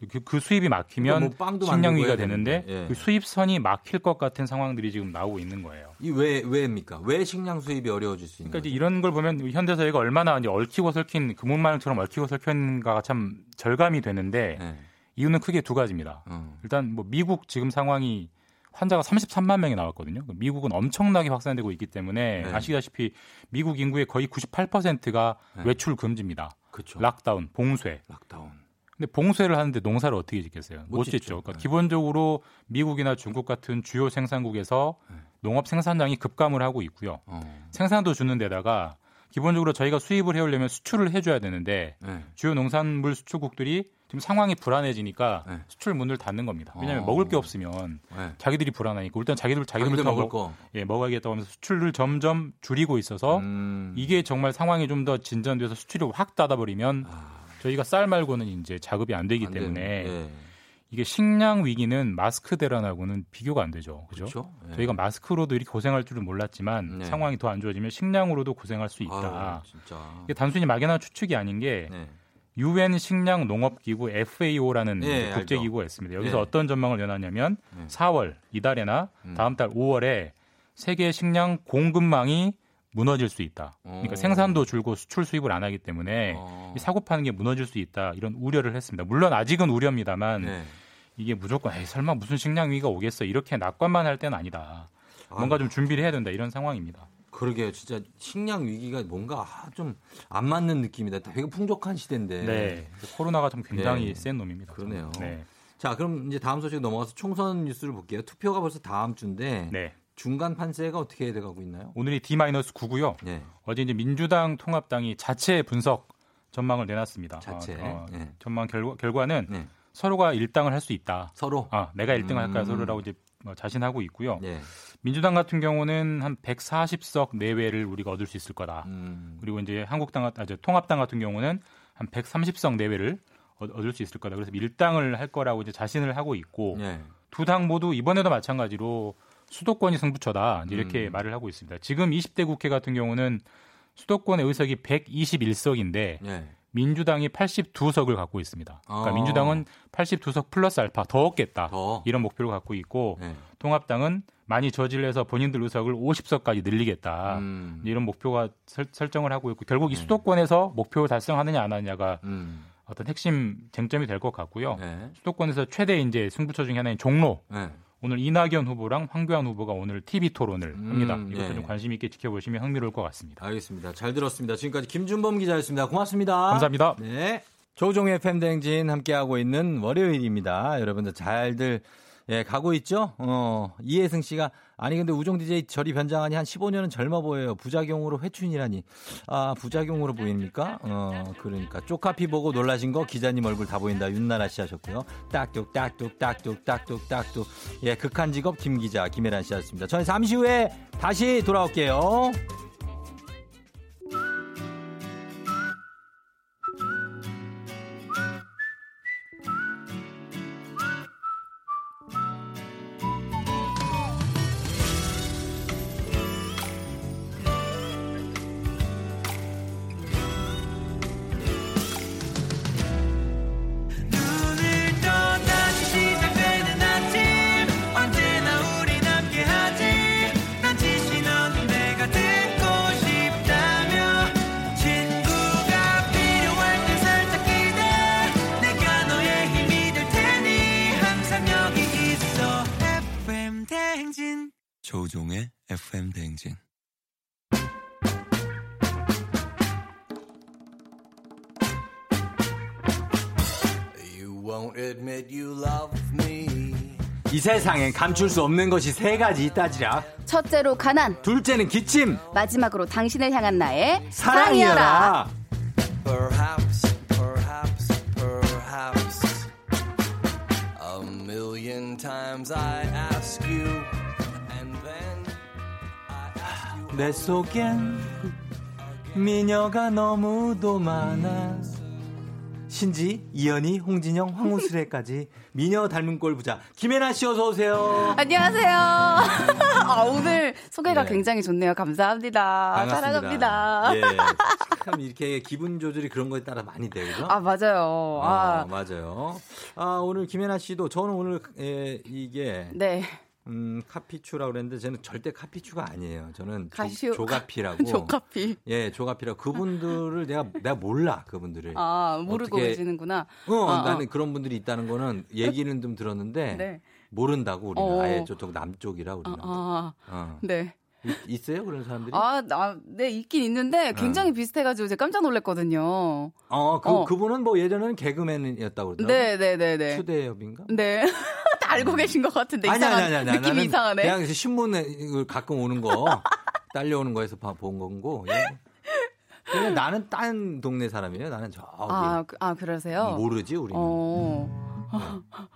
그, 그 수입이 막히면 뭐 빵도 식량 위기가 되는데 예. 그 수입선이 막힐 것 같은 상황들이 지금 나오고 있는 거예요. 이 왜 왜입니까? 왜 식량 수입이 어려워질 수 있는 그러니까? 이런 걸 보면 현대 사회가 얼마나 이제 얽히고 설킨 금은마을처럼 얽히고 설킨가가 참 절감이 되는데 네. 이유는 크게 두 가지입니다. 어. 일단 뭐 미국 지금 상황이 환자가 33만 명이 나왔거든요. 미국은 엄청나게 확산되고 있기 때문에 네. 아시다시피 미국 인구의 거의 98%가 네. 외출 금지입니다. 그렇죠. lockdown, 봉쇄. lockdown. 근데 봉쇄를 하는데 농사를 어떻게 짓겠어요? 못 못, 짓죠. 짓죠. 그러니까 네. 기본적으로 미국이나 중국 같은 주요 생산국에서 네. 농업 생산량이 급감을 하고 있고요. 어. 생산도 주는 데다가 기본적으로 저희가 수입을 해오려면 수출을 해줘야 되는데 네. 주요 농산물 수출국들이 지금 상황이 불안해지니까 네. 수출 문을 닫는 겁니다. 왜냐하면 어. 먹을 게 없으면 네. 자기들이 불안하니까 일단 자기들 자기들 자기들부터 먹을 먹, 거. 예, 먹어야겠다고 하면서 수출을 점점 줄이고 있어서 음. 이게 정말 상황이 좀 더 진전돼서 수출이 확 닫아버리면 아, 저희가 쌀 말고는 이제 자급이 안 되기 안 때문에 예. 이게 식량 위기는 마스크 대란하고는 비교가 안 되죠. 그죠? 그렇죠. 예. 저희가 마스크로도 이렇게 고생할 줄은 몰랐지만 네. 상황이 더 안 좋아지면 식량으로도 고생할 수 있다. 아유. 이게 단순히 막연한 추측이 아닌 게 네. 유엔 식량 농업 기구 FAO라는 네, 국제. 기구가 있습니다. 여기서 네. 어떤 전망을 내놨냐면 네. 4월 이달에나 음. 다음 달 5월에 세계 식량 공급망이 무너질 수 있다. 그러니까 어. 생산도 줄고 수출 수입을 안 하기 때문에 어. 이 사고 파는 게 무너질 수 있다. 이런 우려를 했습니다. 물론 아직은 우려입니다만 네. 이게 무조건 에이, 설마 무슨 식량 위기가 오겠어 이렇게 낙관만 할 때는 아니다. 뭔가 좀 준비를 해야 된다 이런 상황입니다. 그러게요. 진짜 식량 위기가 뭔가 좀 안 맞는 느낌이다. 되게 풍족한 시대인데. 네. 코로나가 좀 굉장히 네. 센 놈입니다. 그러네요. 네. 자, 그럼 이제 다음 소식 넘어가서 총선 뉴스를 볼게요. 투표가 벌써 다음 주인데 네. 중간 판세가 어떻게 돼가고 있나요? 오늘이 D-9고요. 네. 어제 이제 민주당 통합당이 자체 분석 전망을 내놨습니다. 자체. 어, 어, 네. 전망 결과, 결과는 네. 서로가 일당을 할 수 있다. 서로. 아, 내가 1등을 할까 음. 서로라고 이제 뭐 자신하고 있고요. 네. 민주당 같은 경우는 한 140석 내외를 우리가 얻을 수 있을 거다. 음. 그리고 이제 한국당, 아, 저 통합당 같은 경우는 한 130석 내외를 얻- 얻을 수 있을 거다. 그래서 일당을 할 거라고 이제 자신을 하고 있고 네. 두당 모두 이번에도 마찬가지로 수도권이 승부처다 이렇게 음. 말을 하고 있습니다. 지금 20대 국회 같은 경우는 수도권의 의석이 121석인데 네. 민주당이 82석을 갖고 있습니다. 그러니까 어. 민주당은 82석 플러스 알파 더 얻겠다. 더. 이런 목표를 갖고 있고 네. 통합당은 많이 저질러서 본인들 의석을 50석까지 늘리겠다. 음. 이런 목표가 설, 정을 하고 있고 결국 이 네. 수도권에서 목표 달성하느냐 안 하느냐가 음. 어떤 핵심 쟁점이 될 것 같고요. 네. 수도권에서 최대 이제 승부처 중에 하나인 종로 네. 오늘 이낙연 후보랑 황교안 후보가 오늘 TV 토론을 음, 합니다. 이것도 네. 좀 관심 있게 지켜보시면 흥미로울 것 같습니다. 알겠습니다. 잘 들었습니다. 지금까지 김준범 기자였습니다. 고맙습니다. 감사합니다. 네. 조종의 팬댕진 함께하고 있는 월요일입니다. 여러분들 잘들 예, 가고 있죠? 어, 이혜승 씨가 아니 근데 우종 DJ 저리 변장하니 한 15년은 젊어 보여요. 부작용으로 회춘이라니. 아, 부작용으로 보입니까? 어, 그러니까 쪽카피 보고 놀라신 거 기자님 얼굴 다 보인다. 윤나라 씨 하셨고요. 딱뚝 딱뚝 딱뚝 딱뚝 딱뚝. 예, 극한 직업 김 기자 김혜란 씨였습니다. 저는 잠시 후에 다시 돌아올게요. 세상엔 감출 수 없는 것이 세 가지 있다지라. 첫째로 가난, 둘째는 기침. 마지막으로 당신을 향한 나의 사랑이여라. Perhaps, perhaps, perhaps. A million times I ask you, and then I ask you. 내 속엔 미녀가 너무도 많아. 신지, 이연희, 홍진영, 황우수래까지 미녀 닮은 꼴 부자 김혜나 씨 어서 오세요. 안녕하세요. 아, 오늘 소개가 네. 굉장히 좋네요. 감사합니다. 사랑합니다. 예, 참 이렇게 기분 조절이 그런 거에 따라 많이 돼요, 아, 맞아요. 아, 어, 맞아요. 아 오늘 김혜나 씨도 저는 오늘 예, 이게 네. 음, 카피추라고 그랬는데 저는 절대 카피추가 아니에요. 저는 가시오- 조, 조가피라고. 조카피. 예, 조가피라고 그분들을 내가 내가 몰라 그분들을. 아, 모르고 어떻게- 계시는구나. 어, 아, 아. 나는 그런 분들이 있다는 거는 얘기는 좀 들었는데 네. 모른다고 우리는 어. 아예 저쪽 남쪽이라 우리는. 아, 어. 네. 있, 있어요 그런 사람들이? 아, 나, 네, 있긴 있는데 굉장히 비슷해가지고 제가 깜짝 놀랐거든요. 어, 그 어. 그분은 뭐 예전에는 개그맨이었다고 그러더라고. 네, 네, 네, 네. 추대엽인가? 네. 다 알고 계신 것 같은데 아니, 이상한 아니, 아니, 아니. 느낌이 이상하네. 그냥 신문에 이거 가끔 오는 거 딸려오는 거에서 봐- 본 거고. 예. 그냥 나는 딴 동네 사람이에요. 나는 저기 아, 그- 아 그러세요? 모르지 우리는. 어.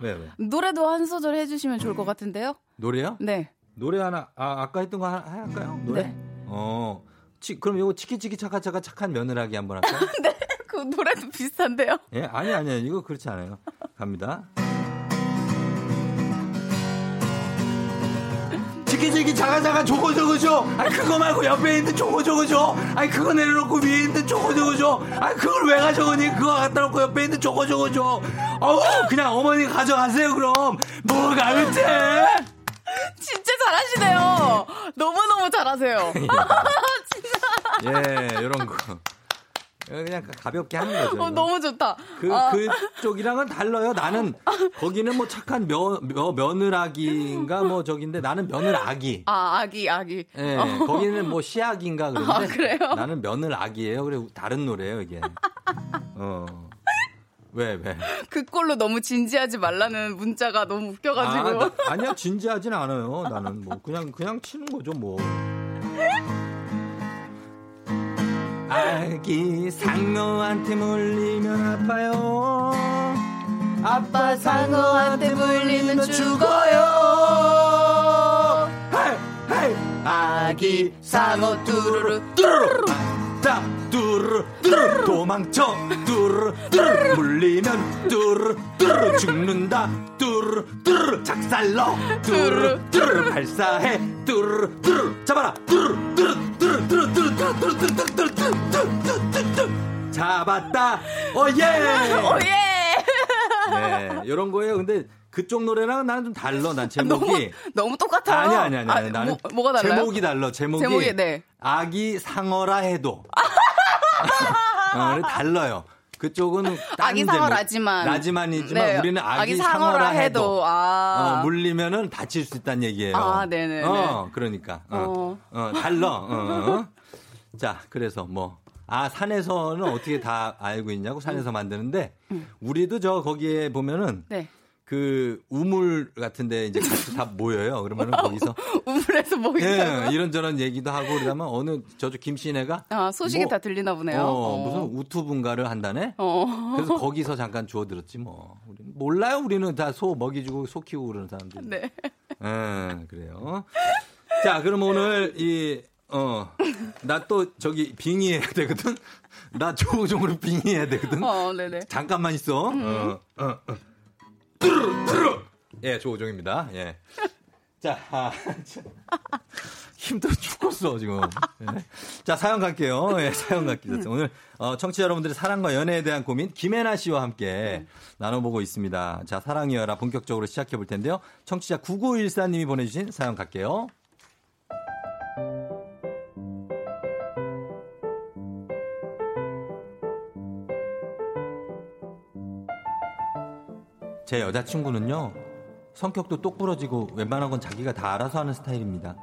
왜 왜? 노래도 한 소절 해주시면 좋을 것 같은데요? 노래요? 네. 노래 하나 아 아까 했던 거 하나 할까요? 노래? 네. 어. 치, 그럼 이거 치키치키 차카차카 착한 며느라기 한번 할까요? 그 노래도 비슷한데요? 예, 아니 아니요. 이거 그렇지 않아요. 갑니다. 치키치키 자가자가 저거 저거 줘. 아니 그거 말고 옆에 있는 저거 저거 줘. 아니 그거 내려놓고 위에 있는 저거 저거 줘. 아니 그걸 왜 가져오니? 그거 갖다 놓고 옆에 있는 저거 저거 줘. 어우 그냥 어머니 가져가세요 그럼. 뭐가 어째? 진짜 잘하시네요. 너무너무 잘하세요. 예, 이런 거. 그냥 가볍게 하는 거죠. 어. 너무 좋다. 그, 아, 그쪽이랑은 달라요. 나는, 거기는 뭐 착한 며, 며, 며느라기인가 뭐 저긴데 나는 며느라기. 아, 아기, 아기. 예, 어. 거기는 뭐 시아기인가 그런데. 아, 그래요? 나는 며느라기예요. 그래, 다른 노래예요 이게. 어. 왜, 왜? 그 꼴로 너무 진지하지 말라는 문자가 너무 웃겨가지고. 아, 나, 아니야, 진지하진 않아요. 나는 뭐, 그냥, 그냥 치는 거죠, 뭐. 아기 상어한테 물리면 아파요. 아빠 상어한테 물리면 죽어요. Hey. 아기 상어 뚜루루 뚜루루 따 뚜루루 뚜루루 도망쳐 뚜루루 뚜루루 물리면 뚜루루 뚜루루 죽는다 뚜루루 뚜루루 작살러 뚜루루 뚜루루 발사해 뚜루루 뚜루루 잡아라 뚜루루 뚜루루 뚜루루 뚜루루 뚜루루 뚜루루 뚜루루 뚜루루 뚜루루 뚜루루 잡았다 오예 오예! 네, 이런 거예요. 근데 그쪽 노래랑 나는 좀 달라. 난 제목이 너무 똑같아요. 아니 아니 아니. 아니. 아, 나는 뭐, 뭐가 달라요? 제목이 달라. 제목이, 제목이, 네. 아기 상어라 해도. 어, 달라요. 그쪽은 딴 아기 상어 제목. 라지만. 라지만이지만 네, 우리는 아기, 아기 상어라, 해도, 해도. 아. 어, 물리면은 다칠 수 있다는 얘기예요. 아, 네네네. 어, 그러니까. 어, 어. 어, 어. 자, 그래서 뭐. 아, 산에서는 어떻게 다 알고 있냐고 산에서 만드는데 우리도 저 거기에 보면은 네. 그 우물 같은데 이제 같이 다 모여요. 그러면은 거기서 우물에서 뭐 예, 이런저런 얘기도 하고 그러다면 어느 저쪽 김씨네가 아, 소식이 뭐, 다 들리나 보네요. 어, 어. 무슨 우투분가를 한다네. 어. 그래서 거기서 잠깐 주워 들었지 뭐. 몰라요. 우리는 다 소 먹이주고 소 키우고 그러는 사람들. 네. 예, 그래요. 자, 그럼 오늘 이 어, 나 또 저기 빙의해야 되거든. 나 조종으로 빙의해야 되거든. 어, 네네. 잠깐만 있어. 음. 어, 어, 어. 뚜루, 뚜루. 예, 조종입니다. 예. 자, 아, 참. 힘들어 죽겠어, 지금. 예. 자, 사연 갈게요. 예, 사연 갈게요. 오늘, 어, 청취자 여러분들의 사랑과 연애에 대한 고민, 김혜나 씨와 함께 나눠보고 있습니다. 자, 사랑이여라 본격적으로 시작해 볼 텐데요. 청취자 9914님이 보내주신 사연 갈게요. 제 여자친구는요, 성격도 똑부러지고 웬만한 건 자기가 다 알아서 하는 스타일입니다.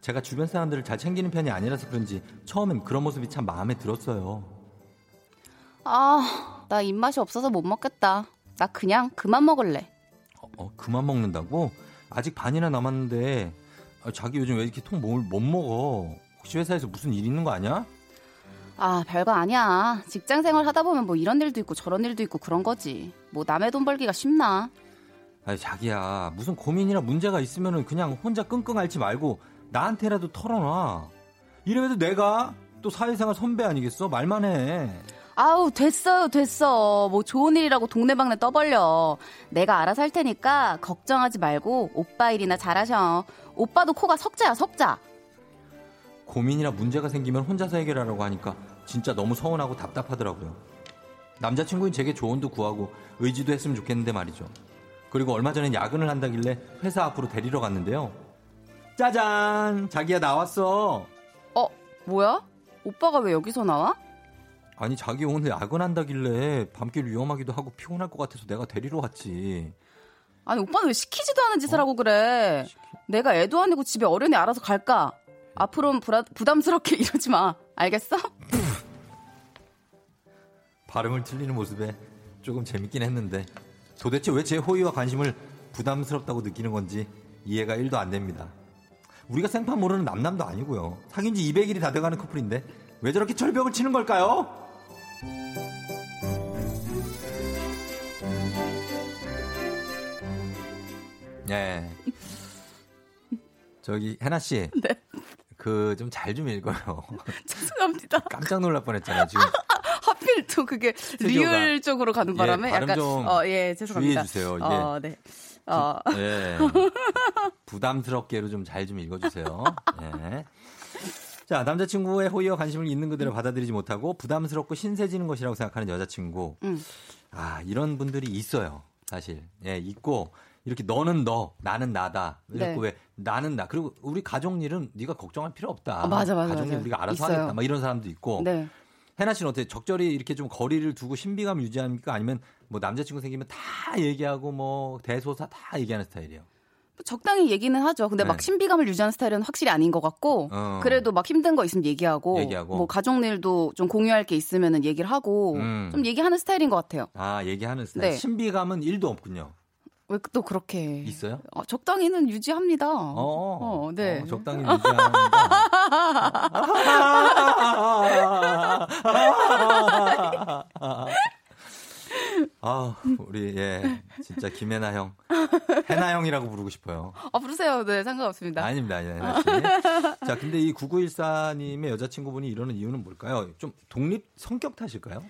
제가 주변 사람들을 잘 챙기는 편이 아니라서 그런지 처음엔 그런 모습이 참 마음에 들었어요. 아, 나 입맛이 없어서 못 먹겠다. 나 그냥 그만 먹을래. 어, 그만 먹는다고? 아직 반이나 남았는데 아, 자기 요즘 왜 이렇게 통못 먹어? 혹시 회사에서 무슨 일 있는 거 아니야? 아, 별거 아니야. 직장 생활 하다 보면 뭐 이런 일도 있고 저런 일도 있고 그런 거지. 뭐 남의 돈 벌기가 쉽나? 아니 자기야 무슨 고민이나 문제가 있으면은 그냥 혼자 끙끙 앓지 말고 나한테라도 털어놔. 이래도 내가 또 사회생활 선배 아니겠어? 말만 해. 아우, 됐어요, 됐어. 뭐 좋은 일이라고 동네방네 떠벌려. 내가 알아서 할 테니까 걱정하지 말고 오빠 일이나 잘하셔. 오빠도 코가 석자야, 석자. 고민이나 문제가 생기면 혼자서 해결하라고 하니까 진짜 너무 서운하고 답답하더라고요. 남자친구인 제게 조언도 구하고 의지도 했으면 좋겠는데 말이죠. 그리고 얼마 전에 야근을 한다길래 회사 앞으로 데리러 갔는데요. 짜잔! 자기야 나왔어. 어, 뭐야? 오빠가 왜 여기서 나와? 아니 자기 오늘 야근한다길래 밤길 위험하기도 하고 피곤할 것 같아서 내가 데리러 왔지. 아니, 오빠는 왜 시키지도 않은 짓을 하고 그래? 내가 애도 아니고 집에 어른이 알아서 갈까? 앞으로는 부담스럽게 이러지 마. 알겠어? 발음을 틀리는 모습에 조금 재밌긴 했는데 도대체 왜 제 호의와 관심을 부담스럽다고 느끼는 건지 이해가 1도 안 됩니다. 우리가 생판 모르는 남남도 아니고요. 사귄 지 200일이 다 돼가는 커플인데 왜 저렇게 철벽을 치는 걸까요? 네. 저기 해나 씨. 네. 그 좀 잘좀 읽어요. 죄송합니다. 깜짝 놀랄 뻔했잖아요. 지금 하필 또 그게 리을 쪽으로 가는 예, 바람에 발음 약간 좀 어, 예, 죄송합니다. 주의해 주세요. 예. 어, 네. 어. 예. 부담스럽게로 좀잘좀 읽어주세요. 예. 자, 남자친구의 호의와 관심을 있는 그대로 받아들이지 못하고 부담스럽고 신세지는 것이라고 생각하는 여자친구. 음. 아, 이런 분들이 있어요. 사실. 예, 있고, 이렇게 너는 너, 나는 나다. 이렇게 네. 왜 나는 나. 그리고 우리 가족 일은 네가 걱정할 필요 없다. 아, 맞아, 맞아, 가족 일. 우리가 알아서 있어요. 하겠다. 막 이런 사람도 있고. 네. 해나 씨는 어떻게 적절히 이렇게 좀 거리를 두고 신비감 유지합니까? 아니면 뭐 남자친구 생기면 다 얘기하고 뭐 대소사 다 얘기하는 스타일이에요? 적당히 얘기는 하죠. 근데 네. 막 신비감을 유지하는 스타일은 확실히 아닌 것 같고, 어. 그래도 막 힘든 거 있으면 얘기하고, 얘기하고. 뭐 가족 일도 좀 공유할 게 있으면은 얘기를 하고, 음. 좀 얘기하는 스타일인 것 같아요. 아, 얘기하는 스타일. 네. 신비감은 1도 없군요. 왜 또 그렇게 있어요? 어, 적당히는 유지합니다. 어, 어, 네. 어, 적당히 유지한다. 아, 우리 예, 진짜 김혜나 형, 해나 형이라고 부르고 싶어요. 아, 부르세요. 네, 상관없습니다. 아닙니다, 아닙니다. 자, 근데 이 9914님의 여자친구분이 이러는 이유는 뭘까요? 좀 독립 성격 탓일까요?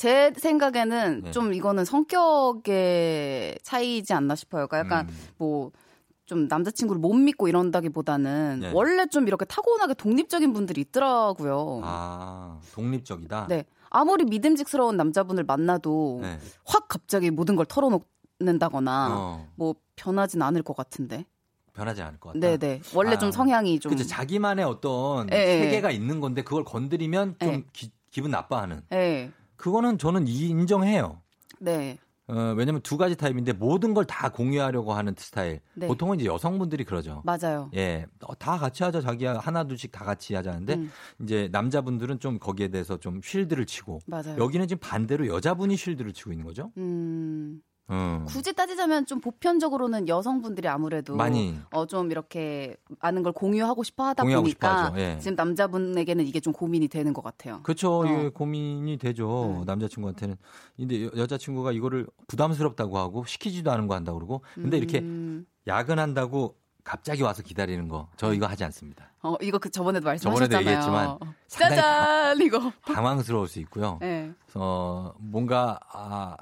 제 생각에는 네. 좀 이거는 성격의 차이지 않나 싶어요. 그러니까 약간 음. 뭐좀 남자친구를 못 믿고 이런다기보다는 네. 원래 좀 이렇게 타고나게 독립적인 분들이 있더라고요. 아, 독립적이다. 네. 아무리 믿음직스러운 남자분을 만나도 네. 확 갑자기 모든 걸 털어놓는다거나 어, 뭐 변하진 않을 것 같은데. 변하지 않을 것 같다. 네네. 원래 아, 좀 성향이 좀. 그치, 자기만의 어떤 예, 예. 세계가 있는 건데 그걸 건드리면 좀 예. 기, 기분 나빠하는. 네. 그거는 저는 이- 인정해요. 네. 어, 왜냐면 두 가지 타입인데 모든 걸 다 공유하려고 하는 스타일. 네. 보통은 이제 여성분들이 그러죠. 맞아요. 예, 어, 다 같이 하자 자기야 하나 둘씩 다 같이 하자는데 음. 이제 남자분들은 좀 거기에 대해서 좀 쉴드를 치고 맞아요. 여기는 지금 반대로 여자분이 쉴드를 치고 있는 거죠. 음. 음. 굳이 따지자면 좀 보편적으로는 여성분들이 아무래도 많이. 어 좀 이렇게 많은 걸 공유하고 싶어 하다 공유하고 싶어 보니까 하죠. 예. 지금 남자분에게는 이게 좀 고민이 되는 것 같아요. 그렇죠. 어. 이게 고민이 되죠. 음. 남자친구한테는. 근데 여- 여자친구가 이거를 부담스럽다고 하고 시키지도 않은 거 한다고 그러고. 근데 이렇게 음. 야근한다고 갑자기 와서 기다리는 거. 저 이거 하지 않습니다. 어 이거 그 저번에도 저번에도 말씀하셨잖아요. 얘기했지만 상당히 짜잔 이거. 당황스러울 수 있고요. 네. 어, 뭔가 아,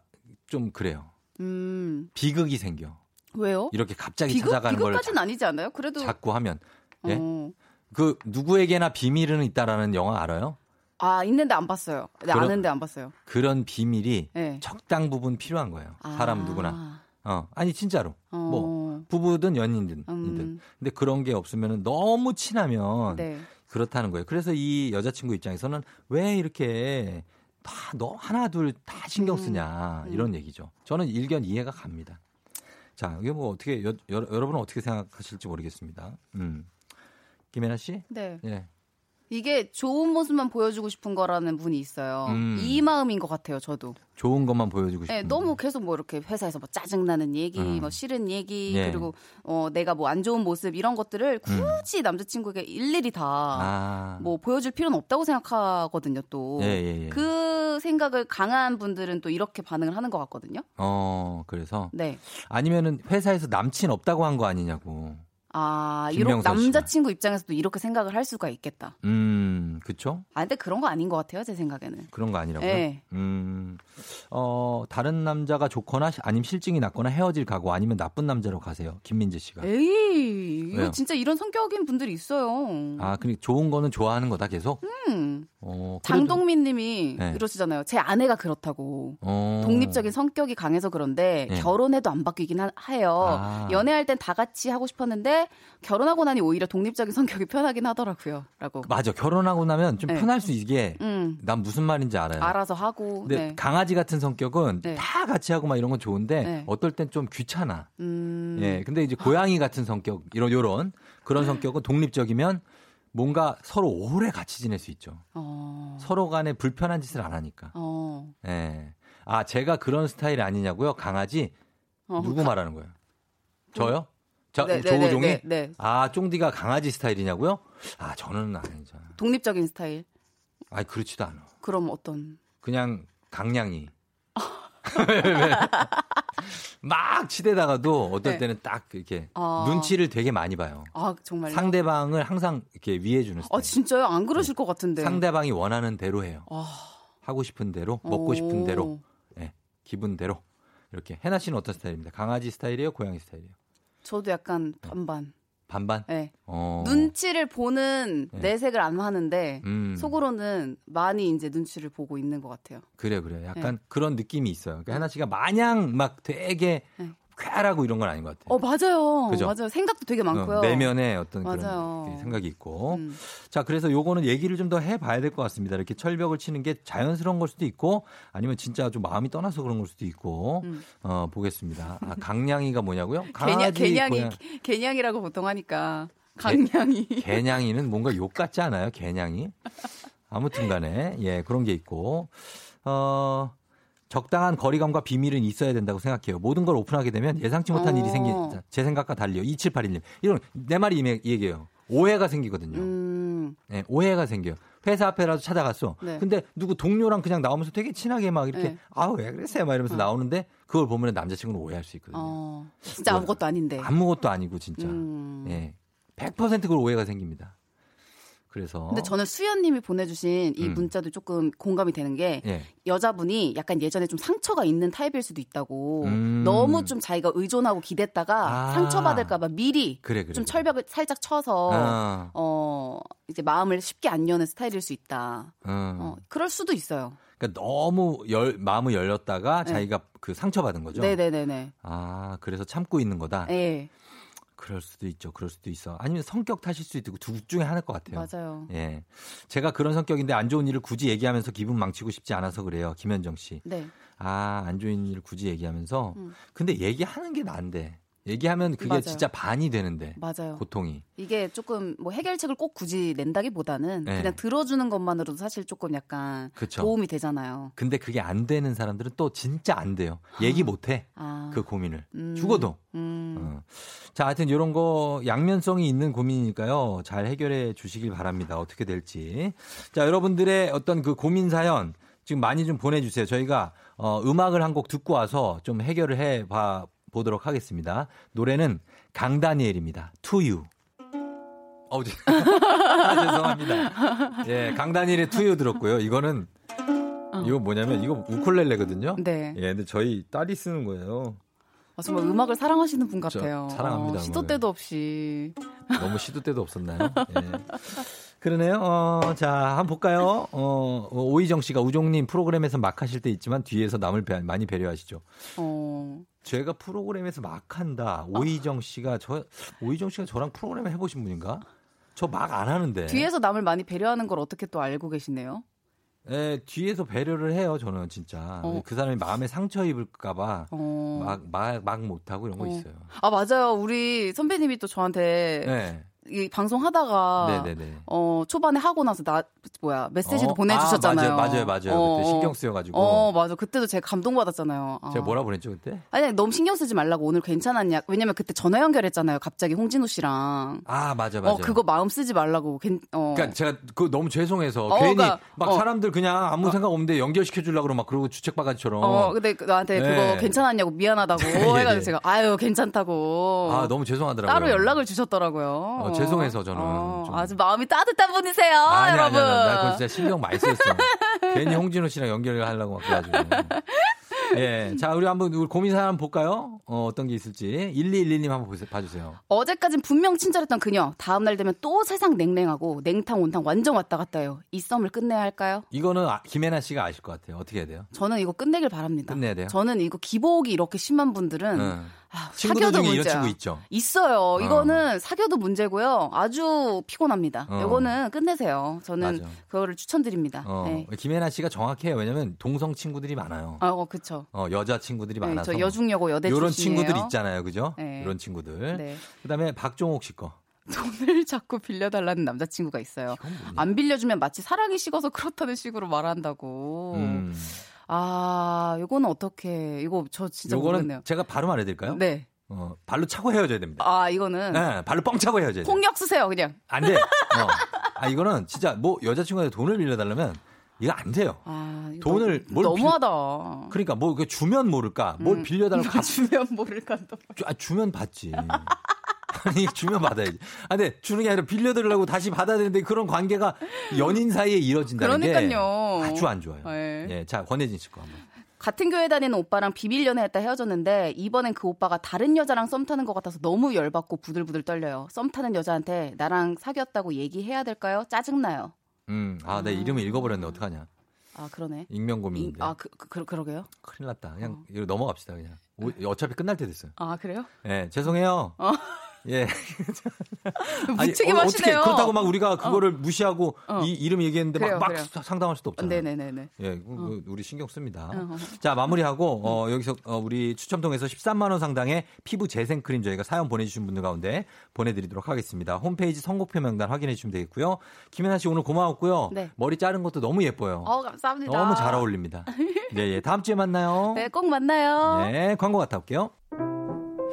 좀 그래요. 음 비극이 생겨. 왜요? 이렇게 갑자기 비극 찾아가는 걸 비극까지는 아니지 않아요? 그래도 자꾸 하면. 예? 어. 그 누구에게나 비밀은 있다라는 영화 알아요? 아 있는데 안 봤어요. 네, 그럼- 아는데 안 봤어요. 그런 비밀이 네. 적당 부분 필요한 거예요. 사람 아. 누구나. 어, 아니 진짜로. 어. 뭐 부부든 연인든. 음. 근데 그런 게 없으면 너무 친하면 네. 그렇다는 거예요. 그래서 이 여자친구 입장에서는 왜 이렇게 다 너 하나 둘 다 신경 음. 쓰냐 이런 얘기죠. 저는 일견 이해가 갑니다. 자, 이게 뭐 어떻게 여, 러 여러분은 어떻게 생각하실지 모르겠습니다. 음. 김혜나 씨? 네. 예. 이게 좋은 모습만 보여주고 싶은 거라는 분이 있어요. 음. 이 마음인 것 같아요, 저도. 좋은 것만 보여주고 싶은. 네, 너무 계속 뭐 이렇게 회사에서 뭐 짜증나는 얘기, 음. 뭐 싫은 얘기, 예. 그리고 어, 내가 뭐 안 좋은 모습 이런 것들을 굳이 남자친구에게 일일이 다 아. 뭐 보여줄 필요는 없다고 생각하거든요, 또. 예, 예, 예. 그 생각을 강한 분들은 또 이렇게 반응을 하는 것 같거든요. 어, 그래서. 네. 아니면은 회사에서 남친 없다고 한 거 아니냐고. 아, 이런. 남자친구 입장에서도 이렇게 생각을 할 수가 있겠다. 음, 그쵸? 아, 근데 그런 거 아닌 것 같아요, 제 생각에는. 그런 거 아니라고요? 네. 음, 어, 다른 남자가 좋거나 시- 아니면 실증이 났거나 헤어질 각오 아니면 나쁜 남자로 가세요. 김민재 씨가. 에이, 이거? 진짜 이런 성격인 분들이 있어요. 아, 근데 좋은 거는 좋아하는 거다 계속? 음. 어, 그래도- 장동민 님이 네. 이러시잖아요. 제 아내가 그렇다고. 어. 독립적인 성격이 강해서 그런데 네. 결혼해도 안 바뀌긴 하, 해요. 아. 연애할 땐 다 같이 하고 싶었는데 결혼하고 나니 오히려 독립적인 성격이 편하긴 하더라고요. 라고. 맞아. 결혼하고 나면 좀 네. 편할 수 있게 음. 난 무슨 말인지 알아요. 알아서 하고. 근데 네. 강아지 같은 성격은 네. 다 같이 하고 막 이런 건 좋은데 네. 어떨 땐 좀 귀찮아. 음. 예. 근데 이제 고양이 같은 성격 이런 요런 그런 성격은 독립적이면 뭔가 서로 오래 같이 지낼 수 있죠. 어. 서로 간에 불편한 짓을 안 하니까. 어. 예. 아, 제가 그런 스타일 아니냐고요? 강아지? 어. 누구 말하는 거예요? 저요? 저, 네, 네, 조우종이? 네, 네, 네. 아, 쫑디가 강아지 스타일이냐고요? 아, 저는 아니죠. 독립적인 스타일. 아니, 그렇지도 않아. 그럼 어떤? 그냥 강냥이. 막 치대다가도 어떨 네. 때는 딱 이렇게 아. 눈치를 되게 많이 봐요. 아, 정말요? 상대방을 항상 이렇게 위해 주는 스타일. 아, 진짜요? 안 그러실 것 같은데. 상대방이 원하는 대로 해요. 아. 하고 싶은 대로, 먹고 싶은 오. 대로, 예, 기분대로. 이렇게. 해나 씨는 어떤 스타일입니다? 강아지 스타일이에요? 고양이 스타일이에요? 저도 약간 반반. 반반? 네. 어. 눈치를 보는 네. 내색을 안 하는데 음. 속으로는 많이 이제 눈치를 보고 있는 것 같아요. 그래요, 그래요. 약간 네. 그런 느낌이 있어요. 그러니까 해나 씨가 마냥 막 되게 네. 쾌활하고 이런 건 아닌 것 같아요. 어 맞아요, 그죠? 맞아요. 생각도 되게 많고요. 어, 내면에 어떤 맞아요. 그런 생각이 있고. 음. 자, 그래서 요거는 얘기를 좀 더 해봐야 될 것 같습니다. 이렇게 철벽을 치는 게 자연스러운 걸 수도 있고 아니면 진짜 좀 마음이 떠나서 그런 걸 수도 있고 음. 어, 보겠습니다. 아, 강냥이가 뭐냐고요? 강아지, 개냥이 개냥이라고 보통 하니까 강냥이. 개냥이는 뭔가 욕 같지 않아요? 개냥이? 아무튼 간에, 예, 그런 게 있고, 어, 적당한 거리감과 비밀은 있어야 된다고 생각해요. 모든 걸 오픈하게 되면 예상치 못한 어. 일이 생기, 자, 제 생각과 달리요. 2781님. 이런, 내 말이 이 얘기예요. 오해가 생기거든요. 음, 예, 오해가 생겨요. 회사 앞에라도 찾아갔어. 네. 근데 누구 동료랑 그냥 나오면서 되게 친하게 막 이렇게, 네. 아우, 왜 그랬어요? 막 이러면서 나오는데 그걸 보면 남자친구는 오해할 수 있거든요. 어, 진짜 아무것도 아닌데. 아무것도 아니고, 진짜. 음. 예. 100% 그걸 오해가 생깁니다. 그래서. 근데 저는 수연님이 보내주신 이 음. 문자도 조금 공감이 되는 게 예. 여자분이 약간 예전에 좀 상처가 있는 타입일 수도 있다고 음. 너무 좀 자기가 의존하고 기댔다가 아. 상처받을까봐 미리 그래, 그래. 좀 그래. 철벽을 살짝 쳐서 아. 어 이제 마음을 쉽게 안 여는 스타일일 수 있다. 음. 어, 그럴 수도 있어요. 그러니까 너무 열, 마음을 열렸다가 네. 자기가 그 상처받은 거죠. 네네네네. 아, 그래서 참고 있는 거다. 예, 그럴 수도 있죠. 그럴 수도 있어. 아니면 성격 탓일 수도 있고 둘 중에 하나일 것 같아요. 맞아요. 예. 제가 그런 성격인데 안 좋은 일을 굳이 얘기하면서 기분 망치고 싶지 않아서 그래요. 김현정 씨. 네. 아, 안 좋은 일을 굳이 얘기하면서. 음. 근데 얘기하는 게 나은데. 얘기하면 그게 맞아요. 진짜 반이 되는데. 맞아요. 고통이. 이게 조금 뭐 해결책을 꼭 굳이 낸다기보다는 네. 그냥 들어주는 것만으로도 사실 조금 약간 그쵸. 도움이 되잖아요. 근데 그게 안 되는 사람들은 또 진짜 안 돼요. 얘기 못 해. 아. 그 고민을. 음. 죽어도. 음. 어. 자, 하여튼 이런 거 양면성이 있는 고민이니까요. 잘 해결해 주시길 바랍니다. 어떻게 될지. 자, 여러분들의 어떤 그 고민 사연 지금 많이 좀 보내주세요. 저희가 어, 음악을 한 곡 듣고 와서 좀 해결을 해봐 보도록 하겠습니다. 노래는 강다니엘입니다. To You. 어우, 아, 죄송합니다. 예, 강다니엘의 To You 들었고요. 이거는 이거 뭐냐면 이거 우쿨렐레거든요. 어. 네. 예, 근데 저희 딸이 쓰는 거예요. 아, 정말 음 악을 사랑하시는 분저 같아요. 사랑합니다, 어, 시도. 때도 없이. 너무 시도 때도 없었나요? 예. 그러네요. 어, 자, 한번 볼까요? 어, 어, 오희정 씨가 우종님 프로그램에서 막 하실 때 있지만 뒤에서 남을 배- 많이 배려하시죠. 어. 제가 프로그램에서 막 한다. 오희정 씨가 저 오희정 씨가 저랑 프로그램을 해보신 분인가? 저 막 안 하는데. 뒤에서 남을 많이 배려하는 걸 어떻게 또 알고 계시네요. 예, 뒤에서 배려를 해요. 저는 진짜 어. 그 사람이 마음에 상처 입을까봐 어. 막 막 막 못하고 이런 거 어. 있어요. 아, 맞아요. 우리 선배님이 또 저한테 네. 이 방송하다가 네네네. 어 초반에 하고 나서 나 뭐야 메시지도 어? 보내주셨잖아요. 아, 맞아요, 맞아요, 맞아요. 그때 신경 쓰여가지고. 어 맞아. 그때도 제가 감동받았잖아요. 어. 제가 뭐라 보냈죠 그때? 아니 너무 신경 쓰지 말라고 오늘 괜찮았냐? 왜냐면 그때 전화 연결했잖아요. 갑자기 홍진호 씨랑. 아 맞아 맞아. 어 그거 마음 쓰지 말라고. 괜, 어. 그러니까 제가 그 너무 죄송해서 어, 괜히 그러니까, 막 어. 사람들 그냥 아무 생각 없는데 연결시켜 주려고 막 그러고 주책 바가지처럼. 어, 근데 그- 나한테 네. 그거 괜찮았냐고 미안하다고 예, 해가지고 예. 제가 아유 괜찮다고. 아 너무 죄송하더라고요. 따로 연락을 주셨더라고요. 어, 죄송해서 저는 어, 좀. 아주 마음이 따뜻한 분이세요, 아니, 아니, 여러분. 아니, 나 그거 진짜 신경 많이 썼어. 괜히 홍진호 씨랑 연결을 하려고 막 그래가지고. 예. 자, 우리 한번 우리 고민 한번 볼까요? 어, 어떤 게 있을지. 1212님 한번 보세요, 봐주세요. 어제까진 분명 친절했던 그녀. 다음 날 되면 또 세상 냉랭하고 냉탕 온탕 완전 왔다 갔다 해요. 이 썸을 끝내야 할까요? 이거는 아- 김혜나 씨가 아실 것 같아요. 어떻게 해야 돼요? 저는 이거 끝내길 바랍니다. 끝내야 돼요? 저는 이거 기복이 이렇게 심한 분들은 응. 아, 친구들 사겨도 중에 이런 문제야. 친구 있죠. 있어요. 이거는 사겨도 문제고요. 아주 피곤합니다. 어. 이거는 끝내세요. 저는 맞아. 그거를 추천드립니다. 어, 네. 김혜나 씨가 정확해요. 왜냐면 동성 친구들이 많아요. 아, 어, 그쵸. 어, 여자 친구들이 네, 많아서. 저 여중여고 여대 이런. 친구들 있잖아요. 그죠? 네. 이런 친구들. 네. 그다음에 박종옥 씨 거. 돈을 자꾸 빌려달라는 남자친구가 있어요. 안 빌려주면 마치 사랑이 식어서 그렇다는 식으로 말한다고. 음. 아, 이거는 어떻게, 이거 저 진짜 요거는 모르겠네요. 제가 바로 말해 드릴까요? 네. 어, 발로 차고 헤어져야 됩니다. 아, 이거는 네, 발로 뻥 차고 헤어져야 돼요. 폭력 쓰세요, 그냥. 안 돼. 어. 아, 이거는 진짜 뭐 여자친구한테 돈을 빌려달라면 이거 안 돼요. 아, 이거 돈을 너무, 뭘 너무하다. 그러니까 뭐그 주면 모를까, 뭘 음. 빌려달라고 갚, 주면 모를까 또. 주, 아, 주면 받지. 아니 주면 받아야지. 아, 근데 주는 게 아니라 빌려드리려고 다시 받아야 되는데 그런 관계가 연인 사이에 이뤄진다는 게 그러니까요. 아주 안 좋아요. 네. 예, 자 권혜진 씨거 한번. 같은 교회 다니는 오빠랑 비밀 연애했다 헤어졌는데 이번엔 그 오빠가 다른 여자랑 썸 타는 것 같아서 너무 열받고 부들부들 떨려요. 썸 타는 여자한테 나랑 사귀었다고 얘기해야 될까요? 짜증나요. 음, 아, 내 이름을 읽어버렸네. 어떡하냐. 아 그러네. 익명 고민인데. 아 그, 그, 그러게요. 큰일 났다. 그냥 이거 넘어갑시다. 그냥. 오- 어차피 끝날 때 됐어요. 아 그래요? 예, 죄송해요. 어. 예. 무책임하시네요. 어, 어떻게 그렇다고 막 우리가 그거를 무시하고 어. 이 이름 얘기했는데 그래요, 막, 막 그래요. 상담할 수도 없잖아요. 네네네네. 예, 그, 그 우리 신경 씁니다. 어. 자, 마무리하고 어, 여기서 어, 우리 추첨 통해서 13만 원 상당의 피부 재생 크림 저희가 사연 보내 주신 분들 가운데 보내 드리도록 하겠습니다. 홈페이지 선곡표 명단 확인해 주시면 되겠고요. 김혜나 씨 오늘 고마웠고요. 네. 머리 자른 것도 너무 예뻐요. 어 감사합니다. 너무 잘 어울립니다. 네, 예. 다음 주에 만나요. 네, 꼭 만나요. 네, 광고 갔다 올게요.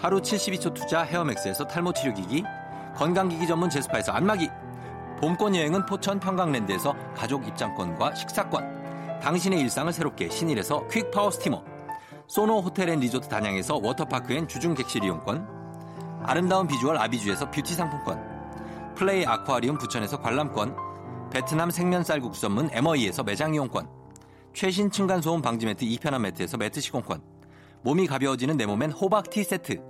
하루 72초 투자 헤어맥스에서 탈모 치료기기, 건강기기 전문 제스파에서 안마기, 봄권 여행은 포천 평강랜드에서 가족 입장권과 식사권, 당신의 일상을 새롭게 신일에서 퀵파워 스티머, 소노 호텔 앤 리조트 단양에서 워터파크 and 주중 객실 이용권, 아름다운 비주얼 아비주에서 뷰티 상품권, 플레이 아쿠아리움 부천에서 관람권, 베트남 생면 쌀국수 전문 에머이에서 매장 이용권, 최신 층간소음 방지 매트 이편한 매트에서 매트 시공권, 몸이 가벼워지는 내 몸엔 호박 티 세트,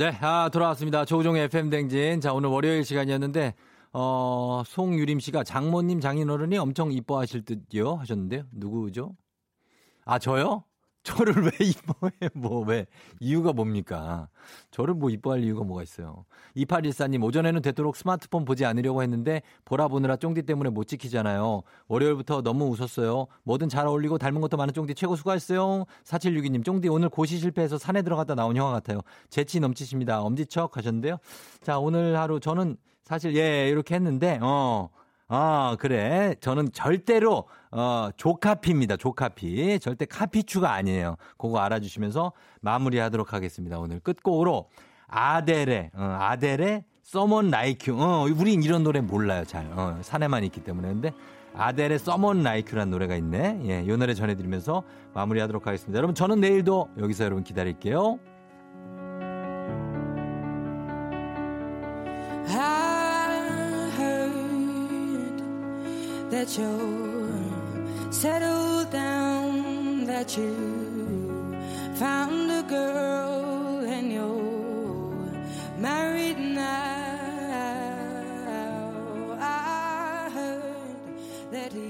네, 아, 돌아왔습니다. 조우종의 FM댕진. 자, 오늘 월요일 시간이었는데, 어, 송유림 씨가 장모님 장인어른이 엄청 이뻐하실 듯요 하셨는데요. 누구죠? 아, 저요? 저를 왜 이뻐해? 뭐, 왜? 이유가 뭡니까? 저를 뭐 이뻐할 이유가 뭐가 있어요? 2814님, 오전에는 되도록 스마트폰 보지 않으려고 했는데, 보라 보느라 쫑디 때문에 못 지키잖아요. 월요일부터 너무 웃었어요. 뭐든 잘 어울리고 닮은 것도 많은 쫑디 최고 수고했어요. 4762님, 쫑디 오늘 고시 실패해서 산에 들어갔다 나온 형아 같아요. 재치 넘치십니다. 엄지척 하셨는데요. 자, 오늘 하루 저는 사실, 예, 이렇게 했는데, 어, 아, 그래. 저는 절대로, 어, 조카피입니다. 조카피. 절대 카피추가 아니에요. 그거 알아주시면서 마무리 하도록 하겠습니다. 오늘 끝곡으로 아델의, 어, 아델의 Like You. 어, 우린 이런 노래 몰라요. 잘. 어, 산에만 있기 때문에. 근데 아델의 Like You라는 노래가 있네. 예, 이 노래 전해드리면서 마무리 하도록 하겠습니다. 여러분, 저는 내일도 여기서 여러분 기다릴게요. that you're settled down, that you found a girl and you're married now. I heard that he